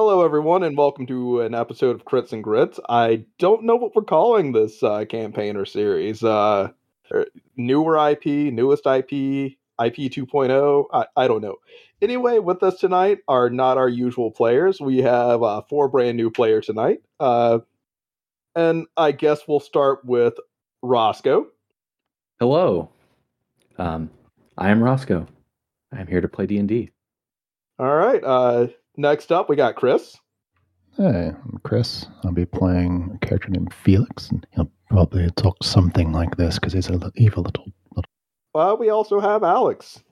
Hello, everyone, and welcome to an episode of Crits and Grits. I don't know what we're calling this uh, campaign or series. Uh, er, newer IP, newest IP, IP 2.0. I, I don't know. Anyway, with us tonight are not our usual players. We have uh, four brand new players tonight. Uh, and I guess we'll start with Roscoe. Hello. Um, I am Roscoe. I am here to play D&D. All right. Uh, next up, we got Chris. Hey, I'm Chris. I'll be playing a character named Felix, and he'll probably talk something like this because he's a little evil little. little. Uh, we also have Alex.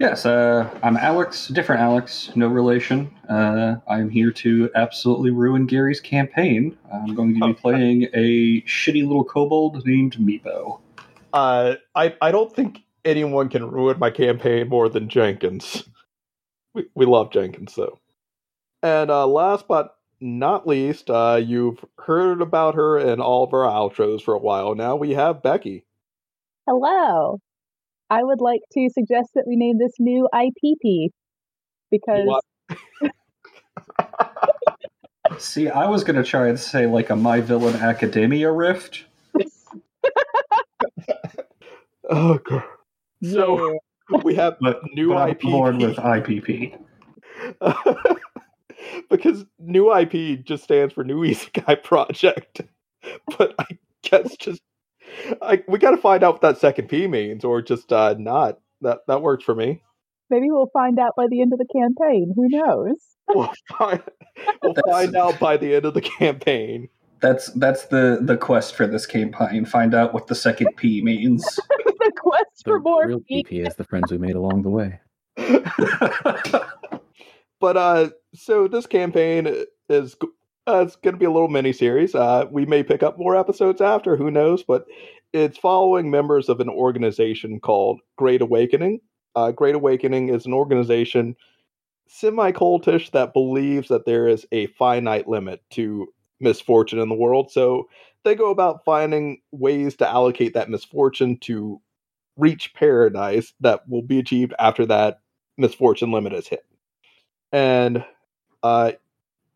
Yes, uh, I'm Alex, different Alex, no relation. Uh, I'm here to absolutely ruin Gary's campaign. I'm going to be playing a shitty little kobold named Meepo. Uh, I I don't think anyone can ruin my campaign more than Jenkins. We we love Jenkins though. And uh, last but not least, uh, you've heard about her in all of our outros for a while now. We have Becky. Hello. I would like to suggest that we name this new IPP because See, I was going to try and say like a My Villain Academia rift. Oh god. So we have But new but I'm IPP. born with IPP. because new IP just stands for New Isekai Project. But I guess just I we got to find out what that second P means, or just uh, not. That that works for me. maybe we'll find out by the end of the campaign. Who knows? We'll find, we'll find out by the end of the campaign. That's that's the the quest for this campaign. Find out what the second P means. the quest The for more real feet. PP is the friends we made along the way. But uh, so this campaign is uh, it's going to be a little mini series. Uh, we may pick up more episodes after, who knows? But it's following members of an organization called Great Awakening. Uh, Great Awakening is an organization semi cultish that believes that there is a finite limit to misfortune in the world. So they go about finding ways to allocate that misfortune to reach paradise that will be achieved after that misfortune limit is hit. And uh,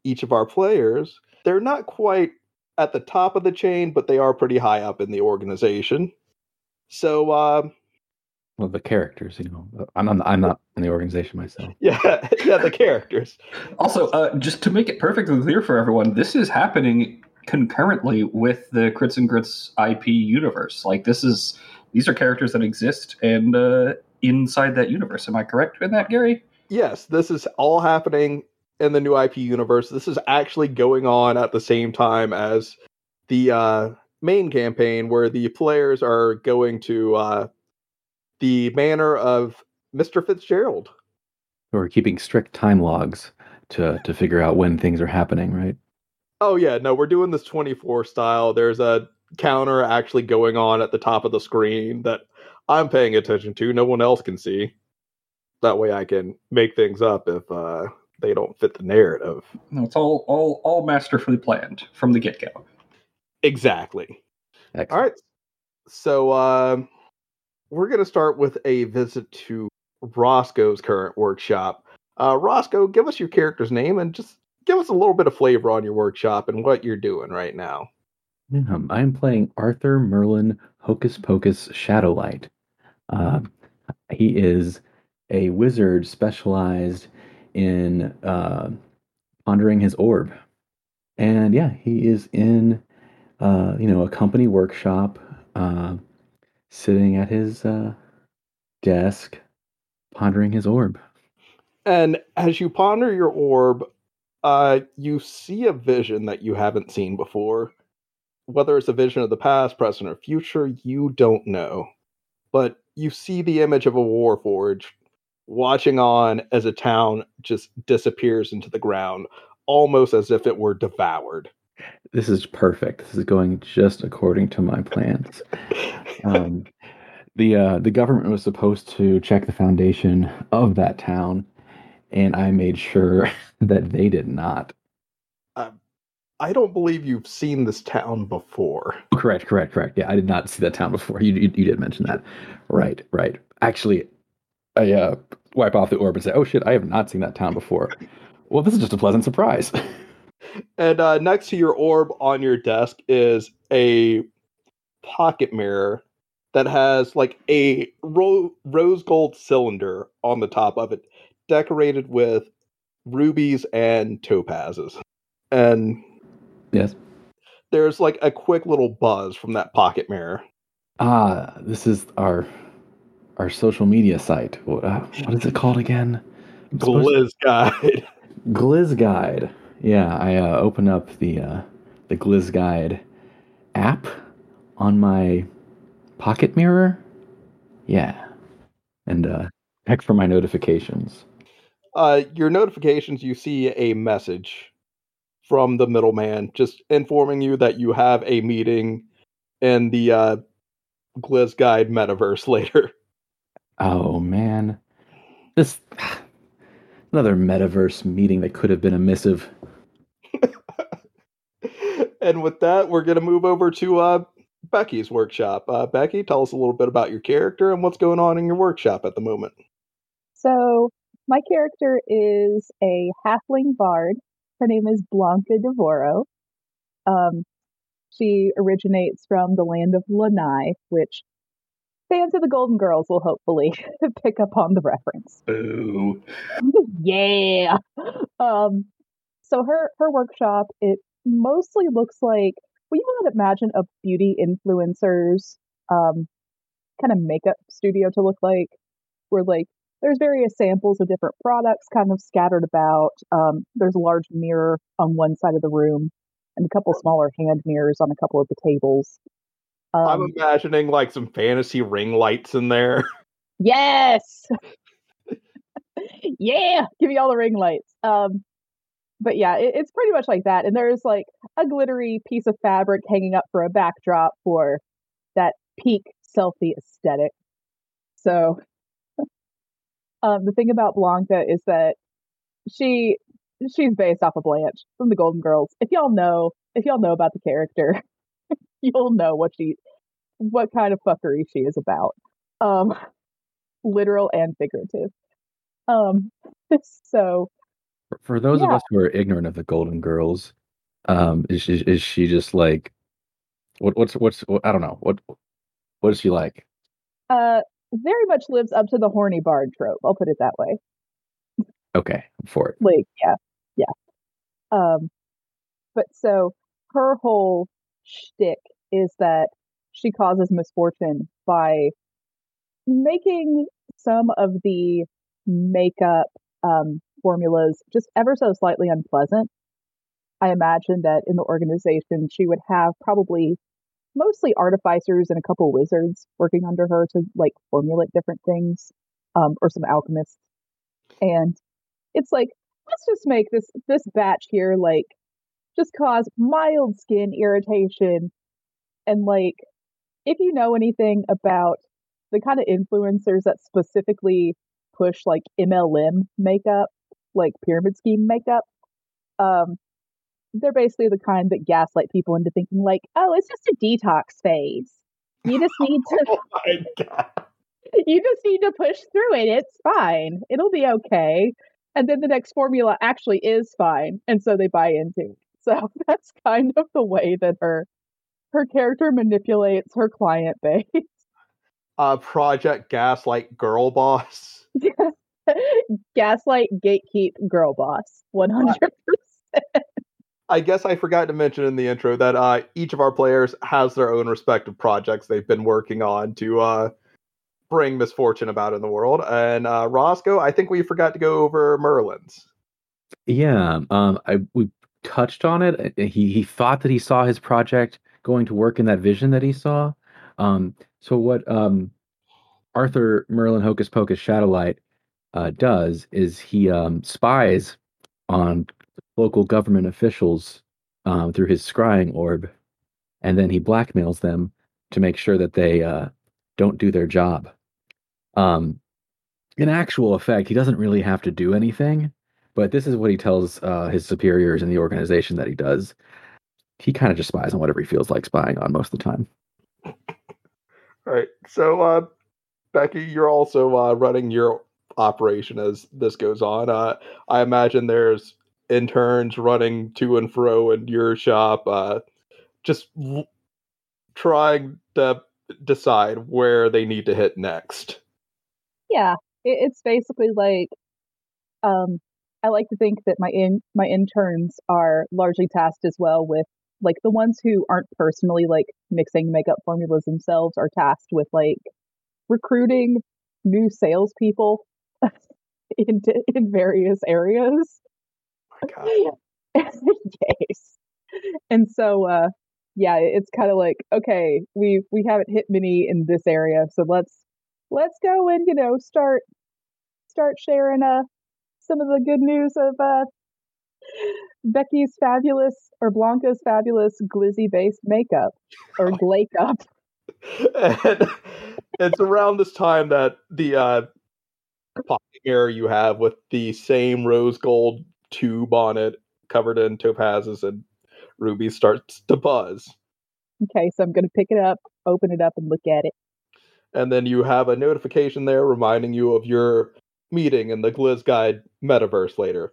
each of our players, they're not quite at the top of the chain, but they are pretty high up in the organization. So, uh, Well, the characters, you know, I'm not, I'm not in the organization myself. yeah, yeah, the characters. Also, uh, just to make it perfectly clear for everyone, this is happening concurrently with the Crits and Grits IP universe. Like this is these are characters that exist and uh, inside that universe. Am I correct in that, Gary? Yes, this is all happening in the new IP universe. This is actually going on at the same time as the uh, main campaign, where the players are going to uh, the manor of Mr. Fitzgerald. We're keeping strict time logs to to figure out when things are happening, right? Oh yeah, no, we're doing this 24 style. There's a counter actually going on at the top of the screen that I'm paying attention to. No one else can see. That way I can make things up if uh, they don't fit the narrative. No, it's all all all masterfully planned from the get go. Exactly. All Excellent. right. So um we're going to start with a visit to Roscoe's current workshop. Uh, Roscoe, give us your character's name and just give us a little bit of flavor on your workshop and what you're doing right now. Um, I'm playing Arthur Merlin Hocus Pocus Shadowlight. Uh, he is a wizard specialized in uh, pondering his orb, and yeah, he is in uh, you know a company workshop, uh, sitting at his uh, desk, pondering his orb. And as you ponder your orb, uh, you see a vision that you haven't seen before. Whether it's a vision of the past, present, or future, you don't know. But you see the image of a warforge watching on as a town just disappears into the ground, almost as if it were devoured. This is perfect. This is going just according to my plans. um, the uh, the government was supposed to check the foundation of that town, and I made sure that they did not. I don't believe you've seen this town before. Correct, correct, correct. Yeah, I did not see that town before. You you, you did mention that. Right, right. Actually, I uh, wipe off the orb and say, "Oh shit, I have not seen that town before." Well, this is just a pleasant surprise. And uh, next to your orb on your desk is a pocket mirror that has like a ro- rose gold cylinder on the top of it, decorated with rubies and topazes. And yes. there's like a quick little buzz from that pocket mirror. Ah, this is our our social media site. What, uh, what is it called again? I'm Gliz guide. Gliz Guide. Yeah, I uh, open up the uh, the Gliz Guide app on my pocket mirror. Yeah, and uh, check for my notifications. Uh, your notifications, you see a message from the middleman just informing you that you have a meeting in the uh, Gliz Guide metaverse later. Oh man, this another metaverse meeting that could have been a missive. and with that, we're going to move over to uh, Becky's workshop. Uh, Becky, tell us a little bit about your character and what's going on in your workshop at the moment. So, my character is a halfling bard. Her name is Blanca Devoro. Um, she originates from the land of Lanai, which fans of the Golden Girls will hopefully pick up on the reference. Boo. yeah. Um, so her her workshop it mostly looks like what you would imagine a beauty influencers um, kind of makeup studio to look like, where like there's various samples of different products kind of scattered about. Um, there's a large mirror on one side of the room and a couple smaller hand mirrors on a couple of the tables. I'm Um, imagining like some fantasy ring lights in there. Yes. yeah, give me all the ring lights. Um, but yeah, it, it's pretty much like that. And there's like a glittery piece of fabric hanging up for a backdrop for that peak selfie aesthetic. So, um, the thing about Blanca is that she she's based off of Blanche from the Golden Girls. If y'all know, if y'all know about the character, you'll know what she, what kind of fuckery she is about. Um, literal and figurative. Um, so For- those of us who are ignorant of the Golden Girls, um, is she, is she just like what what's what's what, I don't know what what is she like? uh, very much lives up to the horny bard trope. I'll put it that way. Okay, I'm for it. Like, yeah, yeah. Um, but so her whole shtick is that she causes misfortune by making some of the makeup um, formulas just ever so slightly unpleasant. I imagine that in the organization, she would have probably mostly artificers and a couple wizards working under her to like formulate different things, um, or some alchemists. And it's like, let's just make this this batch here like just cause mild skin irritation and like if you know anything about the kind of influencers that specifically push like MLM makeup, like pyramid scheme makeup, um, they're basically the kind that gaslight people into thinking like, oh, it's just a detox phase. You just need to oh my god. you just need to push through it. It's fine. It'll be okay. And then the next formula actually is fine. And so they buy into it. So that's kind of the way that her her character manipulates her client base. Uh, Project Gaslight Girl Boss. Gaslight, gatekeep, girl boss. 100%. I guess I forgot to mention in the intro that uh, each of our players has their own respective projects they've been working on to uh, bring misfortune about in the world. And uh, Roscoe, I think we forgot to go over Merlin's. Yeah, um, I we touched on it. He he thought that he saw his project going to work in that vision that he saw. Um, so what um, Arthur Merlin Hocus Pocus Shadowlight uh, does is he um, spies on local government officials um, through his scrying orb, and then he blackmails them to make sure that they uh, don't do their job. Um, in actual effect, he doesn't really have to do anything but this is what he tells uh, his superiors in the organization that he does. He kind of just spies on whatever he feels like spying on most of the time. All right. So, uh, Becky, you're also uh, running your operation as this goes on. Uh, I imagine there's interns running to and fro in your shop, uh, just l- trying to decide where they need to hit next. Yeah, it's basically like um, I like to think that my in my interns are largely tasked as well with like the ones who aren't personally like mixing makeup formulas themselves are tasked with like recruiting new salespeople in in various areas. My God. yes. And so uh yeah, it's kind of like okay, we we haven't hit many in this area, so let's let's go and you know start start sharing uh some of the good news of uh Becky's fabulous or Blanca's fabulous glizzy based makeup or glake up. and it's around this time that the uh popping you have with the same rose gold tube on it covered in topazes and rubies starts to buzz Okay, so I'm gonna pick it up, open it up, and look at it. and then you have a notification there reminding you of your meeting in the Gliz Guide metaverse later.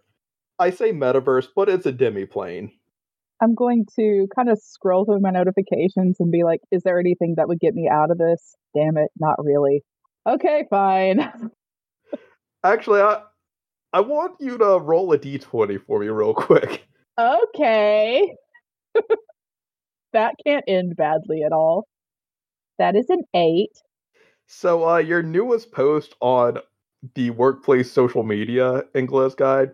I say metaverse, but it's a demi-plane. I'm going to kind of scroll through my notifications and be like, is there anything that would get me out of this? Damn it, not really. Okay, fine. Actually, I I want you to roll a d20 for me real quick. okay. that can't end badly at all. That is an eight. So, uh, your newest post on the workplace social media in Gliz Guide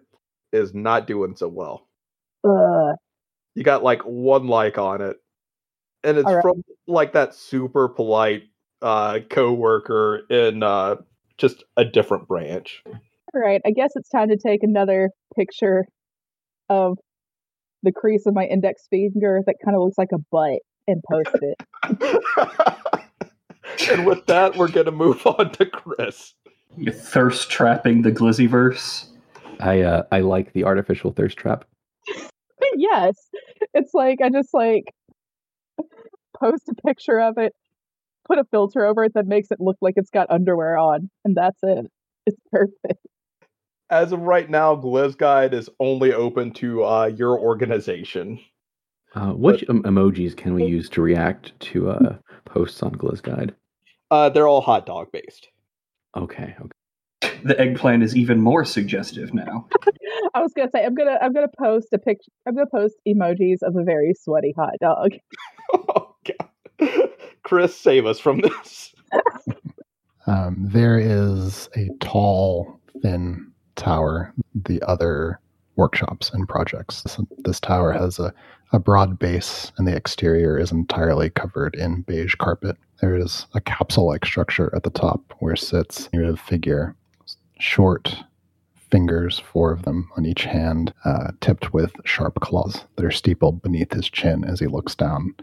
is not doing so well. Ugh. You got like one like on it, and it's right. from like that super polite uh coworker in uh just a different branch. All right, I guess it's time to take another picture of the crease of my index finger that kind of looks like a butt and post it. and with that, we're gonna move on to Chris. You thirst trapping the Glizzyverse. I uh, I like the artificial thirst trap. yes, it's like I just like post a picture of it, put a filter over it that makes it look like it's got underwear on, and that's it. It's perfect. As of right now, Gliz Guide is only open to uh, your organization. Uh, which em- emojis can we use to react to uh, posts on Gliz Guide? Uh, they're all hot dog based. Okay, okay. The eggplant is even more suggestive now. I was gonna say I'm gonna I'm gonna post a picture. I'm gonna post emojis of a very sweaty hot dog. Oh god. Chris, save us from this. Um, there is a tall, thin tower. The other workshops and projects. This, this tower has a, a broad base, and the exterior is entirely covered in beige carpet. There is a capsule-like structure at the top where sits a figure, short fingers, four of them on each hand, uh, tipped with sharp claws that are steepled beneath his chin as he looks down.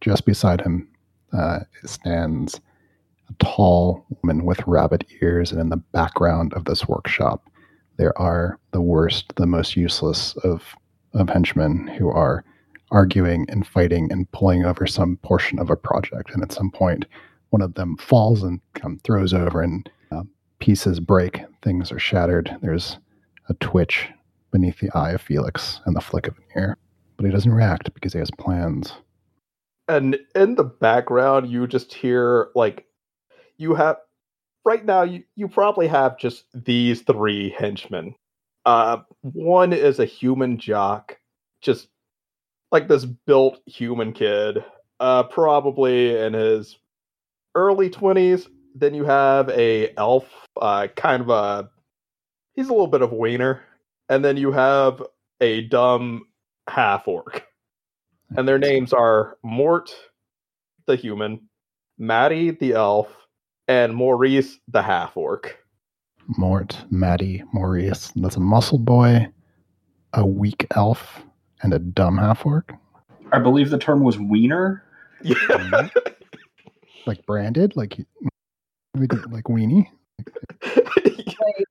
Just beside him uh, stands a tall woman with rabbit ears, and in the background of this workshop, there are the worst, the most useless of, of henchmen who are arguing and fighting and pulling over some portion of a project. And at some point, one of them falls and um, throws over, and uh, pieces break, things are shattered. There's a twitch beneath the eye of Felix and the flick of an ear. But he doesn't react because he has plans. And in the background, you just hear like you have right now. You you probably have just these three henchmen. Uh, one is a human jock, just like this built human kid, uh, probably in his early twenties. Then you have a elf, uh, kind of a he's a little bit of a wiener, and then you have a dumb half orc, and their names are Mort, the human, Maddie, the elf, and Maurice, the half orc. Mort, Maddie, Maurice. That's a muscle boy, a weak elf, and a dumb half orc. I believe the term was wiener. Yeah. Like branded, like like, like weenie. Like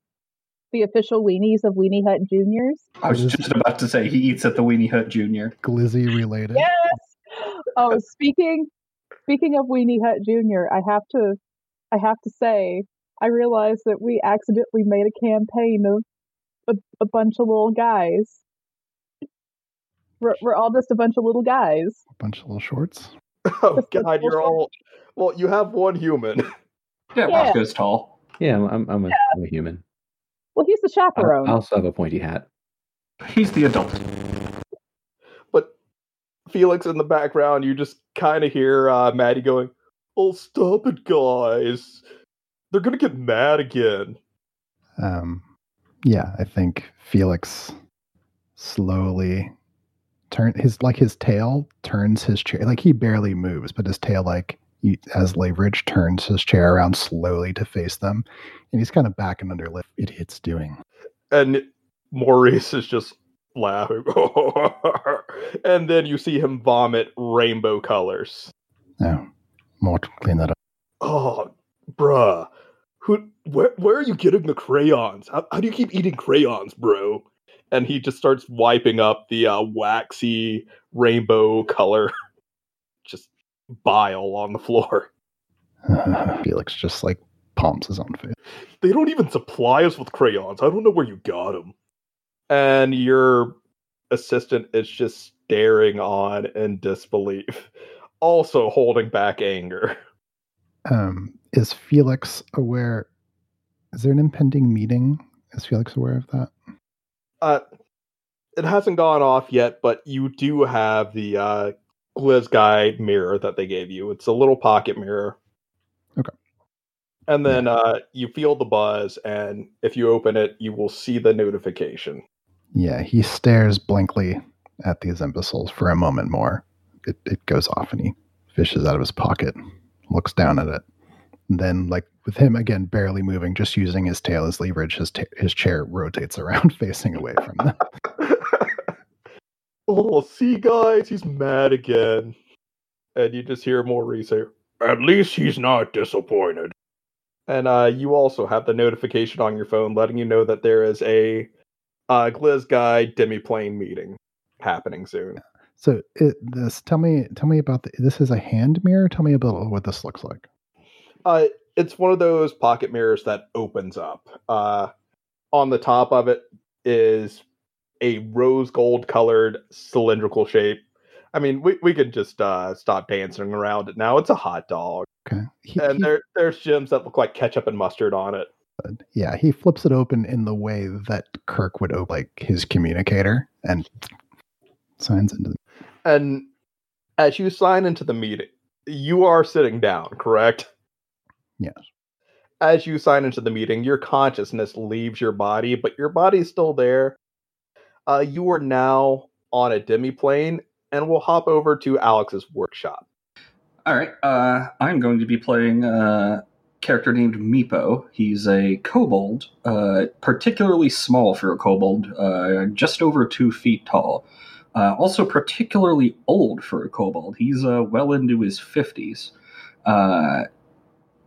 the official weenies of Weenie Hut Juniors. I was just about to say he eats at the Weenie Hut Junior. Glizzy related. Yes. Oh, speaking speaking of Weenie Hut Junior, I have to I have to say I realized that we accidentally made a campaign of a, a bunch of little guys We're, we're all just a bunch of little guys. A bunch of little shorts. Oh Just god, you're bullshit. all well. You have one human. Yeah, Yeah. Roscoe's tall. Yeah, I'm I'm, I'm, a, I'm a human. Well, he's the I, chaperone. I also have a pointy hat. He's the adult. But Felix in the background, you just kind of hear uh, Maddie going, "Oh, stop it, guys! They're gonna get mad again." Um, yeah, I think Felix slowly turn his like his tail turns his chair like he barely moves, but his tail like as leverage turns his chair around slowly to face them, and he's kind of backing under lip. Idiot's doing. And Maurice is just laughing, and then you see him vomit rainbow colors. Oh, no, more to clean that up. Oh, bruh. Who, where, where are you getting the crayons? How, how do you keep eating crayons, bro? And he just starts wiping up the uh, waxy rainbow color, just bile on the floor. Felix just like palms his own face. They don't even supply us with crayons. I don't know where you got them. And your assistant is just staring on in disbelief, also holding back anger. Um, is Felix aware? Is there an impending meeting? Is Felix aware of that? Uh, it hasn't gone off yet, but you do have the uh, Gliz Guide mirror that they gave you. It's a little pocket mirror. Okay. And then uh, you feel the buzz, and if you open it, you will see the notification. Yeah, he stares blankly at these imbeciles for a moment more. It, it goes off and he fishes out of his pocket, looks down at it. And then, like with him again, barely moving, just using his tail as leverage, his, ta- his chair rotates around, facing away from them. oh, see, guys, he's mad again. And you just hear Maurice say, At least he's not disappointed. And uh, you also have the notification on your phone letting you know that there is a uh, Gliz Guy demiplane meeting happening soon. So, it, this tell me, tell me about the, this. Is a hand mirror. Tell me about what this looks like. Uh, it's one of those pocket mirrors that opens up. Uh, on the top of it is a rose gold colored cylindrical shape. I mean, we, we could just uh, stop dancing around it now. It's a hot dog. Okay. He, And he- there there's gems that look like ketchup and mustard on it. yeah, he flips it open in the way that Kirk would open like his communicator and signs into. The, And as you sign into the meeting, you are sitting down, correct? Yes. As you sign into the meeting, your consciousness leaves your body, but your body's still there. Uh, you are now on a demiplane, and we'll hop over to Alex's workshop. All right. Uh, I'm going to be playing a character named Meepo. He's a kobold, uh, particularly small for a kobold, uh, just over two feet tall. Uh, also, particularly old for a kobold. He's uh, well into his 50s.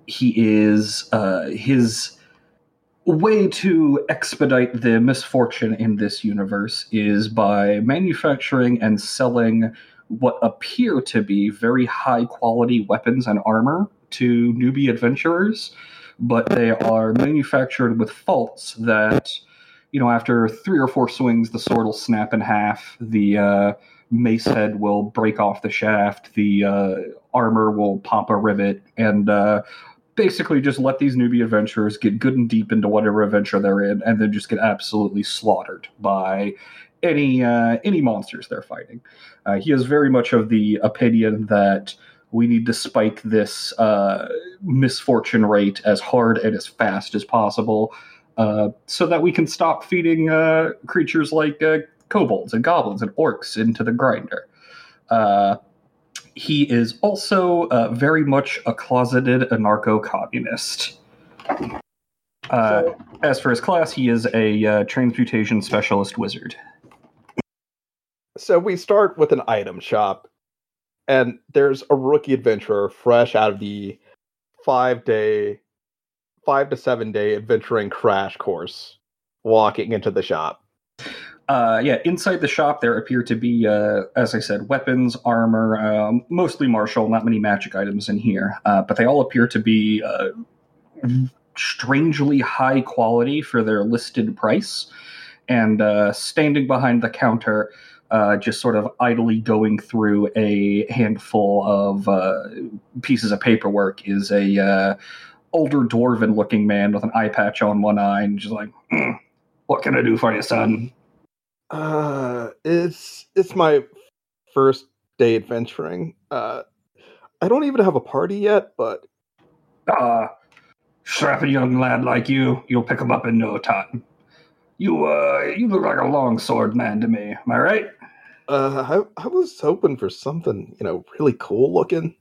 He is uh, his way to expedite the misfortune in this universe is by manufacturing and selling what appear to be very high quality weapons and armor to newbie adventurers, but they are manufactured with faults that, you know, after three or four swings, the sword will snap in half, the uh, mace head will break off the shaft, the uh, armor will pop a rivet, and uh, basically just let these newbie adventurers get good and deep into whatever adventure they're in, and then just get absolutely slaughtered by any uh, any monsters they're fighting. Uh, he is very much of the opinion that we need to spike this uh, misfortune rate as hard and as fast as possible, uh, so that we can stop feeding uh, creatures like uh, kobolds and goblins and orcs into the grinder. He is also uh, very much a closeted anarcho-communist. Uh, So- as for his class, he is a uh, transmutation specialist wizard. So we start with an item shop, and there's a rookie adventurer fresh out of the five day, five to seven day adventuring crash course walking into the shop. Uh, yeah, inside the shop there appear to be, uh, as I said, weapons, armor, um, mostly martial, not many magic items in here, uh, but they all appear to be uh, strangely high quality for their listed price. and uh, standing behind the counter, uh, just sort of idly going through a handful of pieces of paperwork, is a older dwarven-looking man with an eye patch on one eye, and just like, "Hmm, "What can I do for you, son?" Uh, it's it's my first day adventuring. Uh, I don't even have a party yet, but Uh, strapping young lad like you, you'll pick him up in no time. You, uh, you look like a longsword man to me. Am I right? uh, I I was hoping for something you know really cool looking.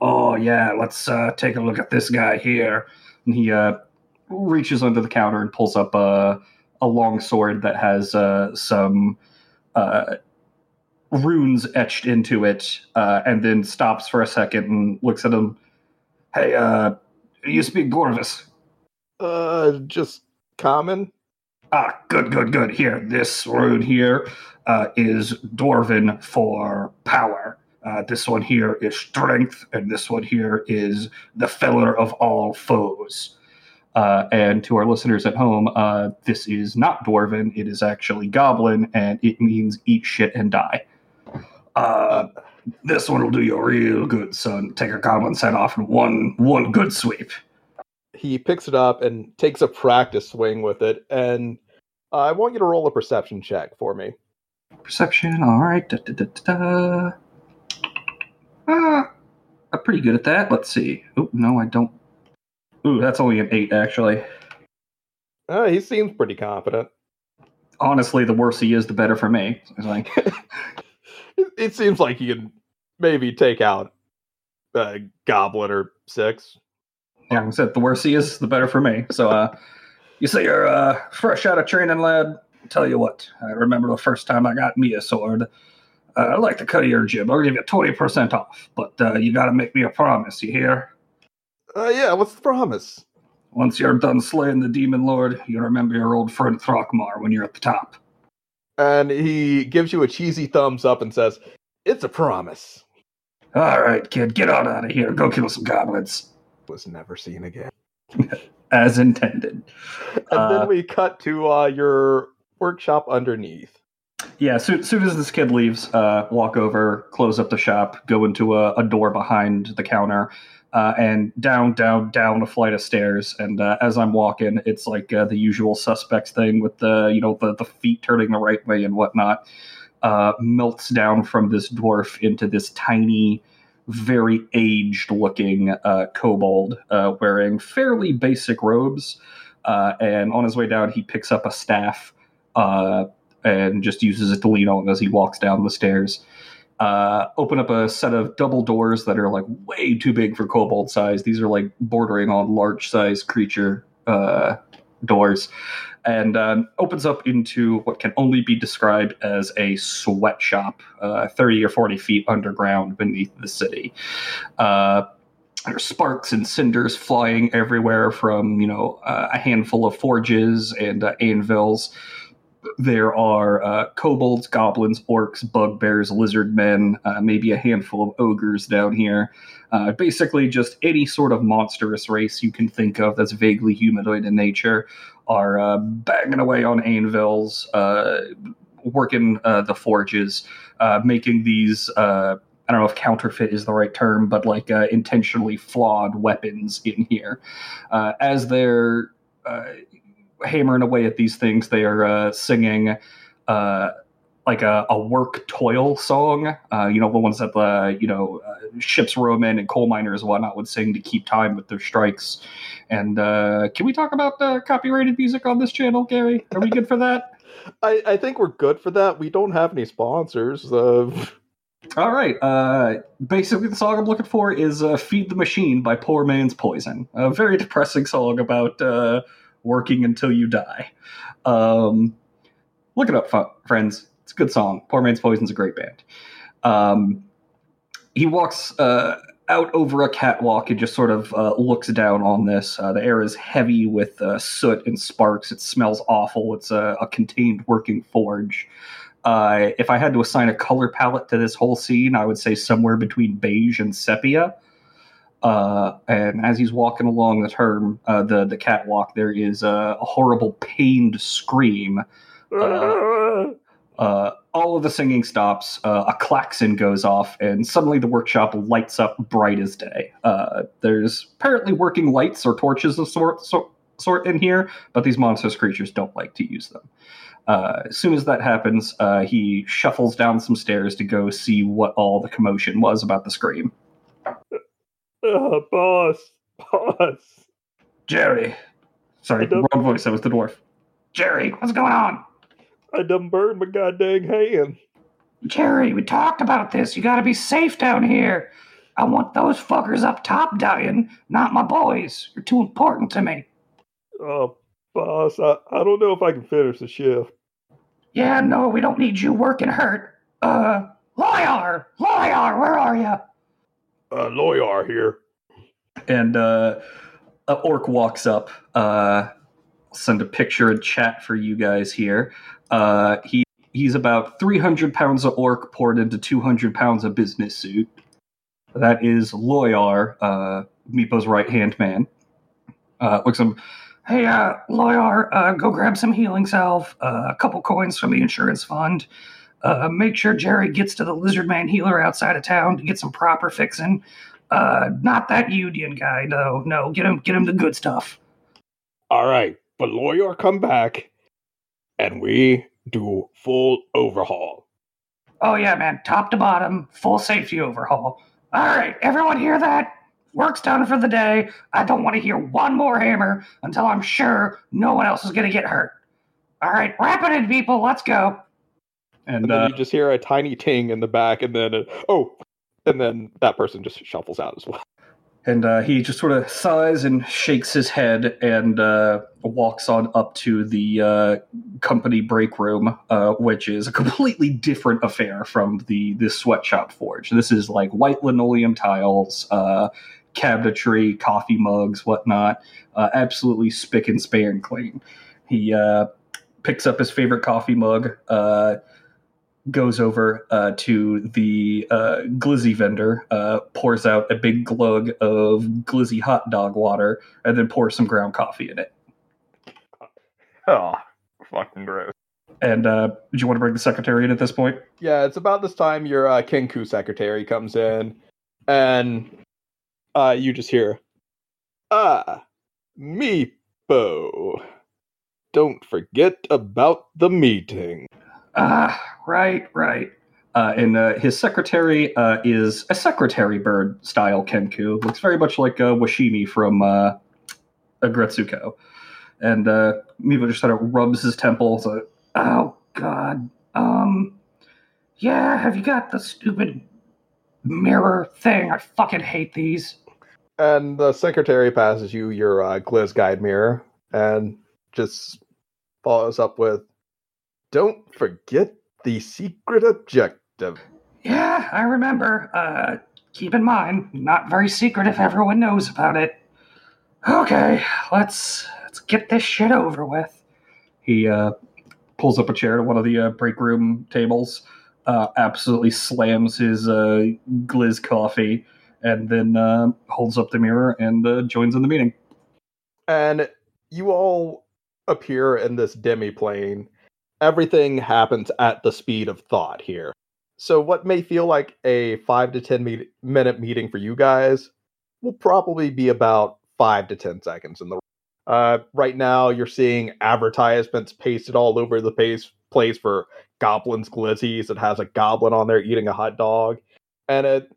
Oh yeah, let's uh, take a look at this guy here. And he uh, reaches under the counter and pulls up a a long sword that has uh, some uh, runes etched into it, uh, and then stops for a second and looks at him. Hey, uh, you speak Gorvis? Uh, just common. Ah, good, good, good. Here, this rune here uh, is Dwarven for power. Uh, this one here is strength, and this one here is the feller of all foes. Uh, and to our listeners at home, uh, this is not Dwarven, it is actually Goblin, and it means eat shit and die. Uh, this one will do you real good, son. Take a Goblin's head off in one one good sweep. He picks it up and takes a practice swing with it, and I want you to roll a perception check for me. Perception, all right. Da, da, da, da, da. Ah, I'm pretty good at that. Let's see. Oh, no, I don't. Ooh, that's only an eight, actually. Uh, he seems pretty confident. Honestly, the worse he is, the better for me. It's like, It, seems like he can maybe take out a goblin or six. yeah, like I said, the worse he is, the better for me. So, uh, you say you're uh, fresh out of training, lad. Tell you what, I remember the first time I got me a sword. Uh, I like the cut of your jib. I'll give you 20% off, but uh, you got to make me a promise, you hear? Uh, yeah, what's the promise? Once you're done slaying the demon lord, you remember your old friend Throckmar when you're at the top. And he gives you a cheesy thumbs up and says, "It's a promise." All right, kid, get on out of here. Go kill some goblins. Was never seen again. As intended. And Uh, then we cut to uh, your workshop underneath. Yeah, soon, soon as this kid leaves, uh, walk over, close up the shop, go into a, a door behind the counter, uh, and down, down, down a flight of stairs. And uh, as I'm walking, it's like uh, the usual suspects thing with the you know the the feet turning the right way and whatnot. Uh, melts down from this dwarf into this tiny, very aged-looking uh, kobold uh, wearing fairly basic robes. And on his way down, he picks up a staff. And just uses it to lean on as he walks down the stairs. Uh, open up a set of double doors that are like way too big for kobold size. These are like bordering on large size creature uh, doors, and um, opens up into what can only be described as a sweatshop, uh, thirty or forty feet underground beneath the city. Uh, there's sparks and cinders flying everywhere from you know uh, a handful of forges and uh, anvils there are uh, kobolds, goblins, orcs, bugbears, lizard men, uh, maybe a handful of ogres down here. Uh, basically, just any sort of monstrous race you can think of that's vaguely humanoid in nature are uh, banging away on anvils, uh, working uh, the forges, making these. I don't know if counterfeit is the right term, but like intentionally flawed weapons in here. As they're hammering away at these things. They are uh, singing uh, like a, a work toil song. Uh, you know, the ones that the you know uh, ships roman and coal miners and whatnot would sing to keep time with their strikes. And uh, can we talk about uh, copyrighted music on this channel, Gary? Are we good for that? I, I think we're good for that. We don't have any sponsors. Uh, All right. Uh, basically, the song I'm looking for is uh, "Feed the Machine" by Poor Man's Poison. A very depressing song about uh, working until you die. Um, look it up, friends. It's a good song. Poor Man's Poison's a great band. Um, he walks uh, out over a catwalk and just sort of uh, looks down on this. Uh, the air is heavy with uh, soot and sparks. It smells awful. It's a, a contained working forge. Uh, if I had to assign a color palette to this whole scene, I would say somewhere between beige and sepia. Uh, and as he's walking along the term, uh, the the catwalk, there is a, a horrible pained scream Ah. Uh, all of the singing stops. Uh, a klaxon goes off, and suddenly the workshop lights up bright as day. Uh, there's apparently working lights or torches of sort, sort sort in here, but these monstrous creatures don't like to use them. Uh, as soon as that happens, uh, he shuffles down some stairs to go see what all the commotion was about the scream. Ah, boss, boss. Jerry, sorry, wrong voice. That was the dwarf. Jerry, what's going on? I done burned my goddamn hand. Jerry, we talked about this. You got to be safe down here. I want those fuckers up top dying, not my boys. You're too important to me. Oh, boss, I, I don't know if I can finish the shift. Yeah, no, we don't need you working hurt. Uh, Loyar! Loyar, where are you? Uh, Loyar here. And uh, a orc walks up. Uh, send a picture and chat for you guys here. Uh, he he's about 300 pounds of orc poured into 200 pounds of business suit. That is Loyar, uh, Meepo's right hand man. Uh, looks him. Hey, uh, Loyar, uh, go grab some healing salve, uh, a couple coins from the insurance fund. Uh, make sure Jerry gets to the lizard man healer outside of town to get some proper fixing. Uh, not that Union guy, no, no. Get him, get him the good stuff. All right, but Loyar come back, and we do full overhaul. Oh yeah, man, top to bottom, full safety overhaul. All right, everyone hear that? Work's done for the day. I don't want to hear one more hammer until I'm sure no one else is going to get hurt. All right, wrap it in, people. Let's go. And And then uh, you just hear a tiny ting in the back, and then uh, oh, and then that person just shuffles out as well. and uh, he just sort of sighs and shakes his head and uh, walks on up to the uh, company break room, uh, which is a completely different affair from the the sweatshop forge. This is like white linoleum tiles, uh, cabinetry, coffee mugs, whatnot. Uh, absolutely spick and span clean. He uh, picks up his favorite coffee mug. Goes over uh, to the uh, glizzy vendor, uh, pours out a big glug of glizzy hot dog water, and then pours some ground coffee in it. Oh, fucking gross. And uh, do you want to bring the secretary in at this point? Yeah, it's about this time your uh, Kenku secretary comes in, and uh, you just hear, "Ah, Meepo, don't forget about the meeting." Ah, right, right. Uh, and uh, his secretary uh, is a secretary bird style Kenku. Looks very much like uh, Washimi from uh, Aggretsuko. And uh, Meepo just sort of rubs his temples. Uh, oh, God. Um, yeah, have you got the stupid mirror thing? I fucking hate these. And the secretary passes you your uh, Gliz guide mirror and just follows up with, "Don't forget the secret objective." Yeah, I remember. Uh, keep in mind, not very secret if everyone knows about it. Okay, let's let's get this shit over with. He uh, pulls up a chair to one of the uh, break room tables, uh, absolutely slams his uh, glizz coffee, and then uh, holds up the mirror and uh, joins in the meeting. and you all appear in this demi plane. Everything happens at the speed of thought here. So, what may feel like a five to ten me- minute meeting for you guys will probably be about five to ten seconds in the. Uh, right now, you're seeing advertisements pasted all over the place, place for Goblin's Glizzies. It has a goblin on there eating a hot dog, and it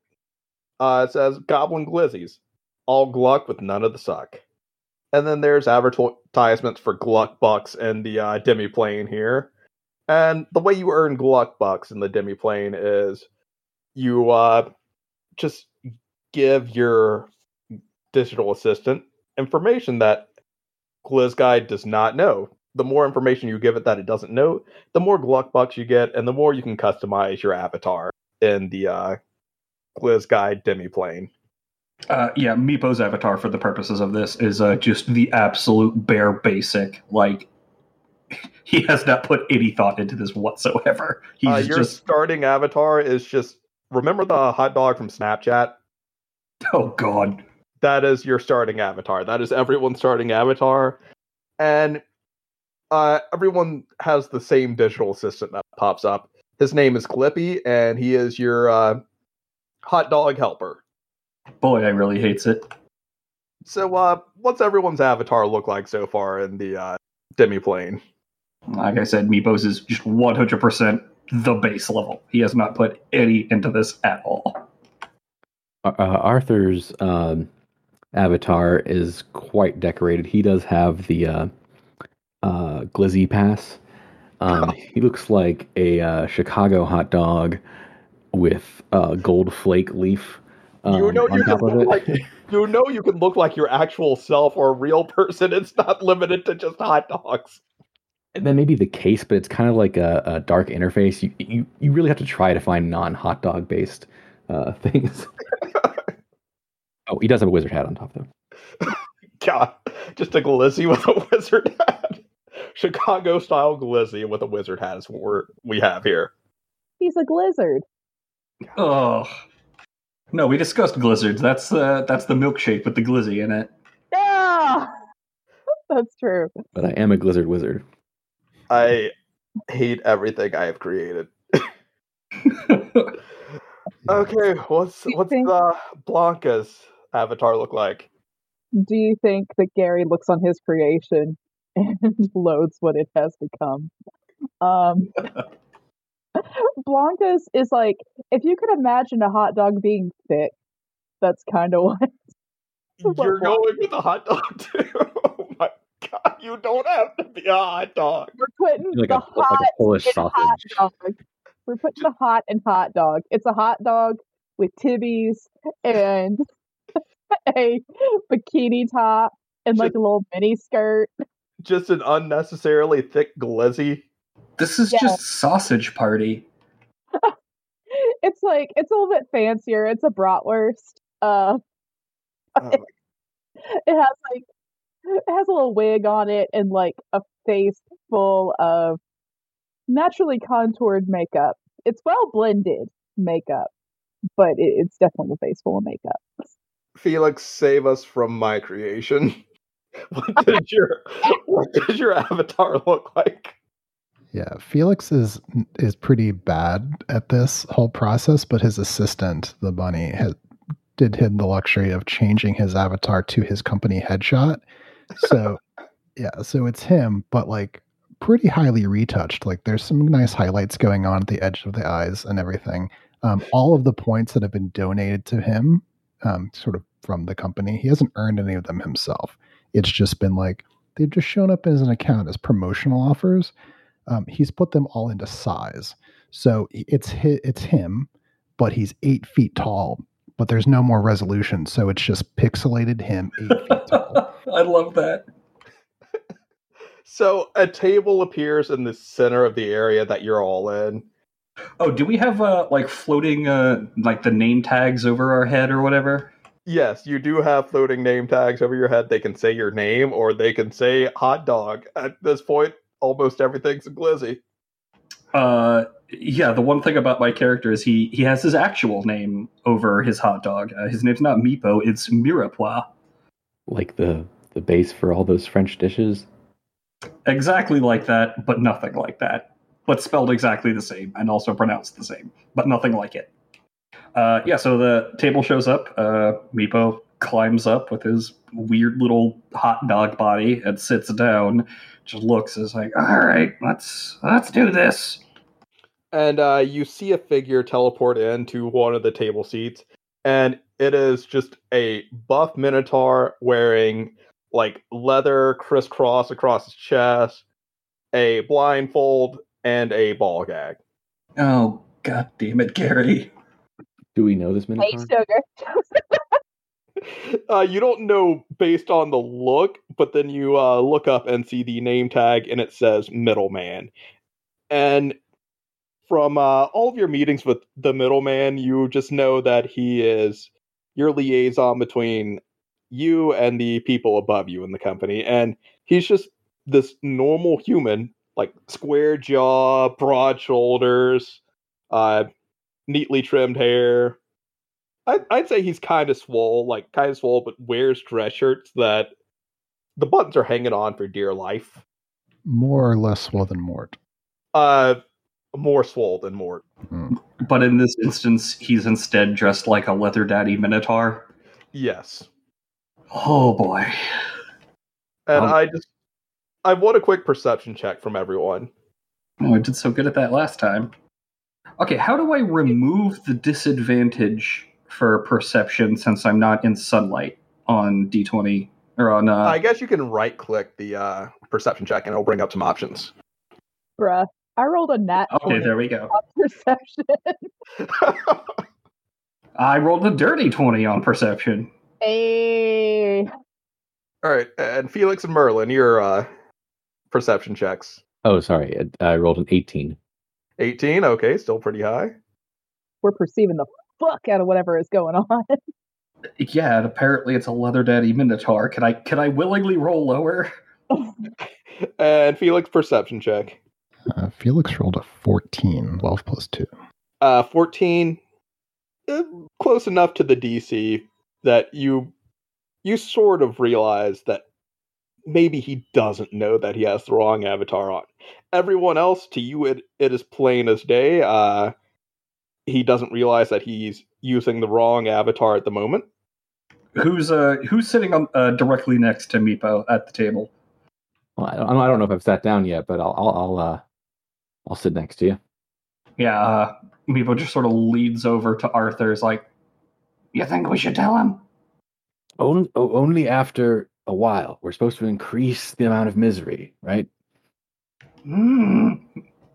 uh, says Goblin Glizzies, all gluck with none of the suck. And then there's advertisements for Gluck Bucks and the uh, demi plane here. And the way you earn Gluck Bucks in the demi plane is you uh, just give your digital assistant information that Glizz Guide does not know. The more information you give it that it doesn't know, the more Gluck Bucks you get, and the more you can customize your avatar in the uh, Glizz Guide demi plane. Uh, yeah, Meepo's avatar for the purposes of this is uh, just the absolute bare basic. Like, he has not put any thought into this whatsoever. He's Uh, your just, starting avatar is just remember the hot dog from Snapchat. oh god. That is your starting avatar. That is everyone's starting avatar, and uh, everyone has the same digital assistant that pops up. His name is Clippy, and he is your uh, hot dog helper. Boy, I really hates it. So, uh, what's everyone's avatar look like so far in the uh, demiplane? Like I said, Meepos is just 100% the base level. He has not put any into this at all. Uh, Arthur's um, avatar is quite decorated. He does have the uh, uh, glizzy pass. Um, he looks like a uh, Chicago hot dog with uh, gold flake leaf um, you know on you top can of look it. like you know you can look like your actual self or a real person. It's not limited to just hot dogs. And then maybe the case, but it's kind of like a, a dark interface. You, you you really have to try to find non hot dog based uh, things. oh, he does have a wizard hat on top though. God, just a glizzy with a wizard hat. Chicago style glizzy with a wizard hat is what we're, we have here. He's a glizzard. Oh. No, we discussed Glizzards. That's uh, that's the milkshake with the glizzy in it. Yeah, that's true. But I am a Glizzard wizard. I hate everything I have created. Okay, what's You what's think- the Blanca's avatar look like? Do you think that Gary looks on his creation and loads what it has become? Um, Blanca's is like if you could imagine a hot dog being thick, that's kind of what. What You're Blanca- going with a hot dog too. Oh my god, you don't have to be a hot dog. We're putting Like the a, like hot a Polish in hot dog. We're putting the hot in hot dog. It's a hot dog with tibbies and a bikini top and like a little mini skirt. Just an unnecessarily thick glizzy. This is Yeah. just sausage party. It's like it's a little bit fancier. It's a bratwurst. Uh, Oh it has like it has a little wig on it and like a face full of naturally contoured makeup. It's well blended makeup, but it, it's definitely a face full of makeup. Felix, save us from my creation. what did your what did your avatar look like? Yeah, Felix is is pretty bad at this whole process, but his assistant, the bunny, has, did him the luxury of changing his avatar to his company headshot. So, yeah, so it's him, but like pretty highly retouched. Like there's some nice highlights going on at the edge of the eyes and everything. Um, all of the points that have been donated to him, um, sort of from the company, he hasn't earned any of them himself. It's just been like they've just shown up as an account as promotional offers um, he's put them all into size. So it's hi- it's him, but he's eight feet tall. But there's no more resolution, so it's just pixelated him eight feet tall. I love that. So a table appears in the center of the area that you're all in. Oh, do we have uh like floating uh like the name tags over our head or whatever? Yes, you do have floating name tags over your head. They can say your name or they can say hot dog. At this point, almost everything's a glizzy. Uh yeah, the one thing about my character is he he has his actual name over his hot dog. Uh, his name's not Meepo, it's Mirepoix. Like the the base for all those French dishes. Exactly like that, but nothing like that. But spelled exactly the same and also pronounced the same, but nothing like it. Uh, yeah, so the table shows up. Uh, Meepo climbs up with his weird little hot dog body and sits down. Just looks is like, all right, let's let's do this. And uh, you see a figure teleport into one of the table seats, and it is just a buff minotaur wearing like leather crisscross across his chest, a blindfold, and a ball gag. Oh god damn it, Gary! Do we know this minotaur? Hey, Minotaur? sugar. Uh, you don't know based on the look, but then you uh, look up and see the name tag, and it says middleman. And from uh, all of your meetings with the middleman, you just know that he is your liaison between you and the people above you in the company. And he's just this normal human, like square jaw, broad shoulders, uh, neatly trimmed hair. I, I'd say he's kind of swole, like kind of swole, but wears dress shirts that the buttons are hanging on for dear life. more or less swole than Mort? Uh, more swole than Mort. But in this instance, he's instead dressed like a leather daddy minotaur. Yes. Oh boy. And Um, I just, I want a quick perception check from everyone. Oh, I did so good at that last time. Okay, how do I remove the disadvantage for perception since I'm not in sunlight on D20 or on? Uh, I guess you can right click the uh, perception check and it'll bring up some options. Bruh. I rolled a nat okay, 20 there we go. on perception. I rolled a dirty 20 on perception. hey. All right, and Felix and Merlin, your uh, perception checks. Oh, sorry. I, I rolled an 18. 18, okay, still pretty high. We're perceiving the fuck out of whatever is going on. Yeah, and apparently it's a leather daddy minotaur. Can I can I willingly roll lower? And Felix, perception check. Uh, Felix rolled a 14, 12 plus 2. Uh, 14, uh, close enough to the DC that you you sort of realize that maybe he doesn't know that he has the wrong avatar on. Everyone else, to you, it, it is plain as day. Uh, he doesn't realize that he's using the wrong avatar at the moment. Who's uh who's sitting on uh, directly next to Meepo at the table? Well, I don't, I don't know if I've sat down yet, but I'll I'll I'll, uh, I'll sit next to you. Yeah, uh, Meepo just sort of leads over to Arthur's like, "You think we should tell him?" Only, only after a while. We're supposed to increase the amount of misery, right? Hmm.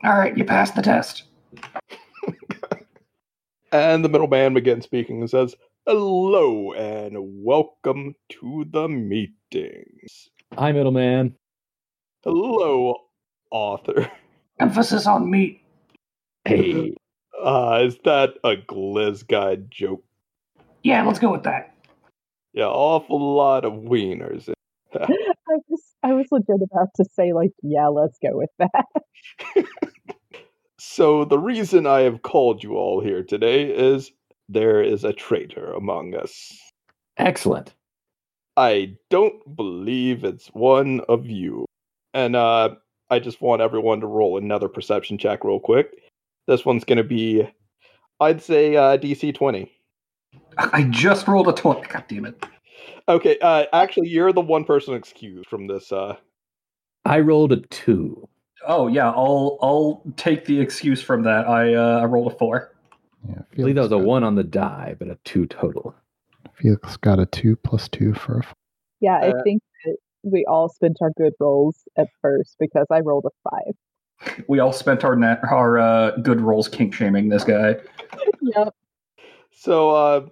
All right, you passed the test. And the middleman begins speaking and says, Hello and welcome to the meetings. Hi, middleman. Hello, author. Emphasis on meat. Hey, Uh, is that a Gliz guide joke? Yeah, let's go with that. Yeah, awful lot of wieners. I was I was legit about to say like, yeah, let's go with that. So, the reason I have called you all here today is there is a traitor among us. excellent. I don't believe it's one of you. And uh, I just want everyone to roll another perception check real quick. This one's going to be, I'd say, uh, DC 20. I just rolled a twenty. God damn it! Okay, uh, actually, you're the one person excused from this. Uh, I rolled a two. Oh yeah, I'll I'll take the excuse from that. I uh, I rolled a four. Yeah, I believe that was a one on the die, but a two total. Felix got a 2 plus 2 for a. f- Yeah, I Uh, think that we all spent our good rolls at first because I rolled a five. We all spent our net our uh, good rolls kink shaming this guy. Yep. so, uh,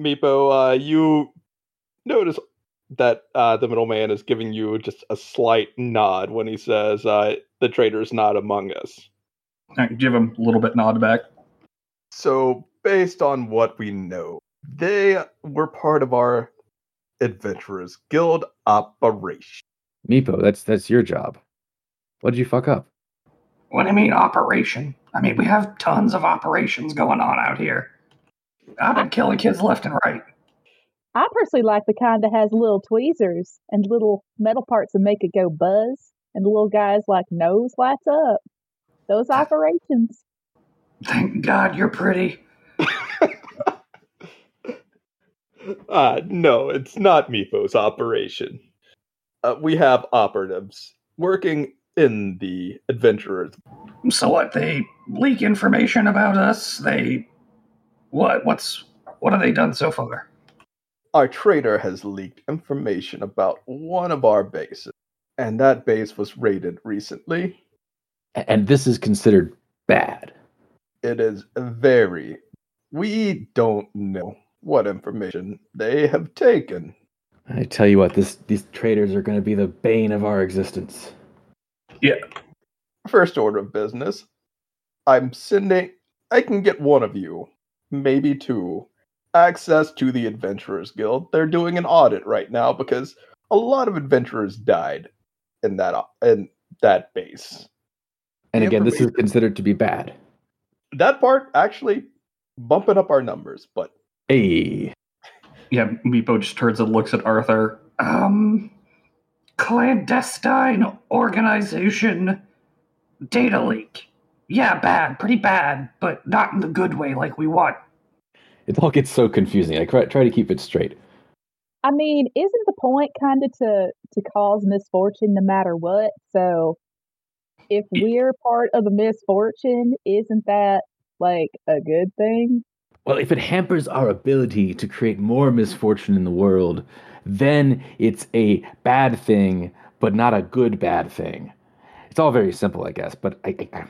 Meepo, uh, you notice that uh, the middleman is giving you just a slight nod when he says, uh, the traitor's not among us. I give him a little bit nod back. So, based on what we know, they were part of our Adventurers Guild operation. Meepo, that's that's your job. What did you fuck up? What do you mean operation? I mean we have tons of operations going on out here. I've been killing kids left and right. I personally like the kind that has little tweezers and little metal parts that make it go buzz, and the little guys like nose lights up. Those operations. Thank God you're pretty. Uh, no, it's not Meepo's operation. Uh, we have operatives working in the Adventurers. So what? They leak information about us. They what? What's what have they done so far? Our traitor has leaked information about one of our bases, and that base was raided recently. And this is considered bad. It is very. We don't know what information they have taken. I tell you what, this these traitors are going to be the bane of our existence. Yeah. First order of business. I'm sending. I can get one of you, maybe two, access to the Adventurers Guild. They're doing an audit right now because a lot of adventurers died in that in that base. And The again, this is considered to be bad. That part actually bumping up our numbers, but Hey, Yeah, Meepo just turns and looks at Arthur. Um, clandestine organization data leak. Yeah, bad, pretty bad, but not in the good way like we want. It all gets so confusing. I try, try to keep it straight. I mean, isn't the point kind of to to cause misfortune no matter what? So if we're part of the misfortune, isn't that like a good thing? Well, if it hampers our ability to create more misfortune in the world, then it's a bad thing, but not a good bad thing. It's all very simple, I guess. But I, I,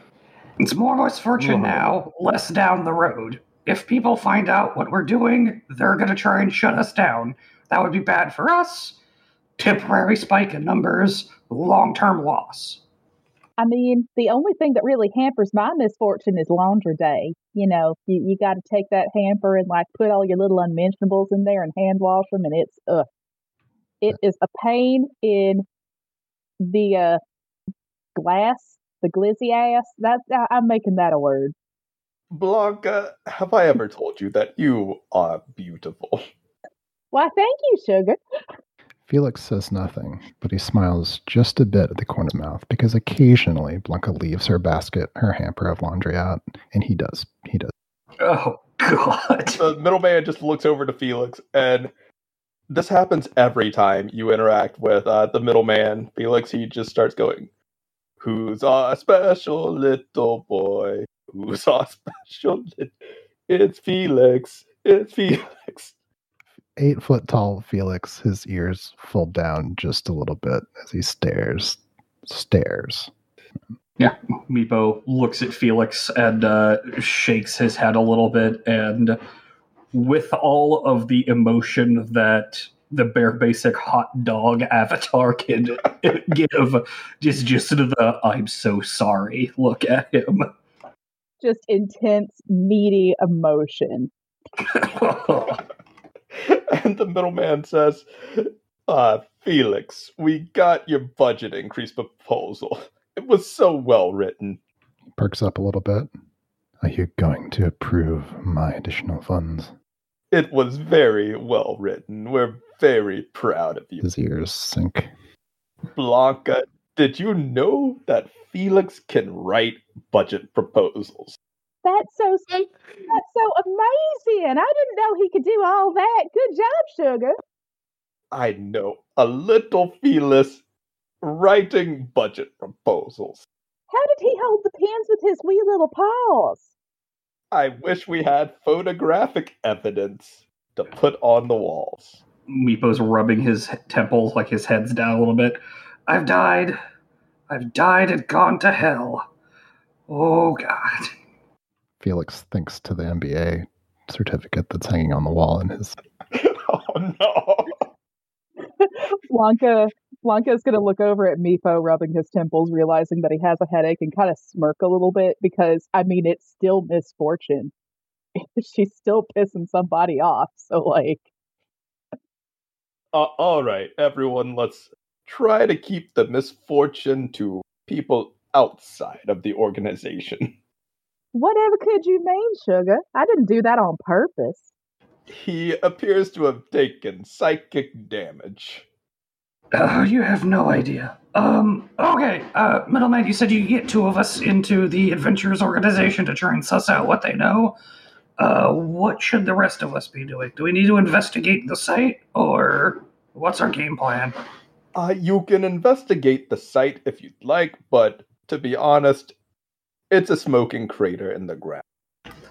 It's more misfortune Whoa. now, less down the road. If people find out what we're doing, they're going to try and shut us down. That would be bad for us. Temporary spike in numbers, long term loss. I mean, the only thing that really hampers my misfortune is laundry day. You know, you, you got to take that hamper and like put all your little unmentionables in there and hand wash them, and it's uh, it is a pain in the uh glass, the glizzy ass. That I, I'm making that a word. Blanca, have I ever told you that you are beautiful? Why, thank you, sugar. Felix says nothing, but he smiles just a bit at the corner of his mouth because occasionally Blanca leaves her basket, her hamper of laundry out, and he does. He does. Oh, God. The middleman just looks over to Felix, and this happens every time you interact with uh, the middleman. Felix, he just starts going, Who's our special little boy? Who's our special little... It's Felix. It's Felix. Eight foot tall Felix, his ears fold down just a little bit as he stares, stares. Yeah, Meepo looks at Felix and uh, shakes his head a little bit, and with all of the emotion that the bare basic hot dog avatar can give, just just the "I'm so sorry" look at him. Just intense, meaty emotion. and the middleman says, uh, Felix, we got your budget increase proposal. It was so well written. He perks up a little bit. Are you going to approve my additional funds? It was very well written. We're very proud of you. His ears sink. Blanca, did you know that Felix can write budget proposals? That's so mm. that's so amazing. I didn't know he could do all that. Good job, sugar. I know a little Felix writing budget proposals. How did he hold the pens with his wee little paws? I wish we had photographic evidence to put on the walls. Meepo's rubbing his temples, like his head's down a little bit. I've died. I've died and gone to hell. Oh, God. Felix thinks to the MBA certificate that's hanging on the wall in his. oh no. Blanca is gonna look over at Meepo rubbing his temples, realizing that he has a headache and kind of smirk a little bit because I mean it's still misfortune. She's still pissing somebody off. So like Uh, all right, everyone, let's try to keep the misfortune to people outside of the organization. Whatever could you mean, sugar? I didn't do that on purpose. He appears to have taken psychic damage. Oh, you have no idea. Um, okay, uh, middleman, you said you get two of us into the adventurers organization to try and suss out what they know. Uh, what should the rest of us be doing? Do we need to investigate the site, or what's our game plan? Uh, you can investigate the site if you'd like, but to be honest, it's a smoking crater in the ground.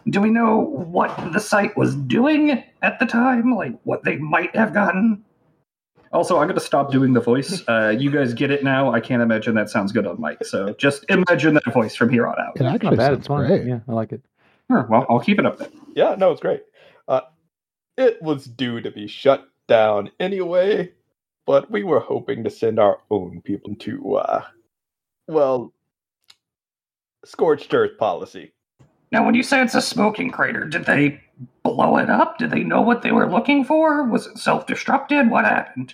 Do we know what the site was doing at the time? Like, what they might have gotten? Also, I'm going to stop doing the voice. Uh, you guys get it now. I can't imagine that sounds good on mic. So just imagine that voice from here on out. It Not bad. It's fun. great. Yeah, I like it. Sure, well, I'll keep it up then. Yeah, no, it's great. Uh, it was due to be shut down anyway, but we were hoping to send our own people to, uh, well, scorched earth policy. Now, when you say it's a smoking crater, did they blow it up? Did they know what they were looking for? Was it self destructed? What happened?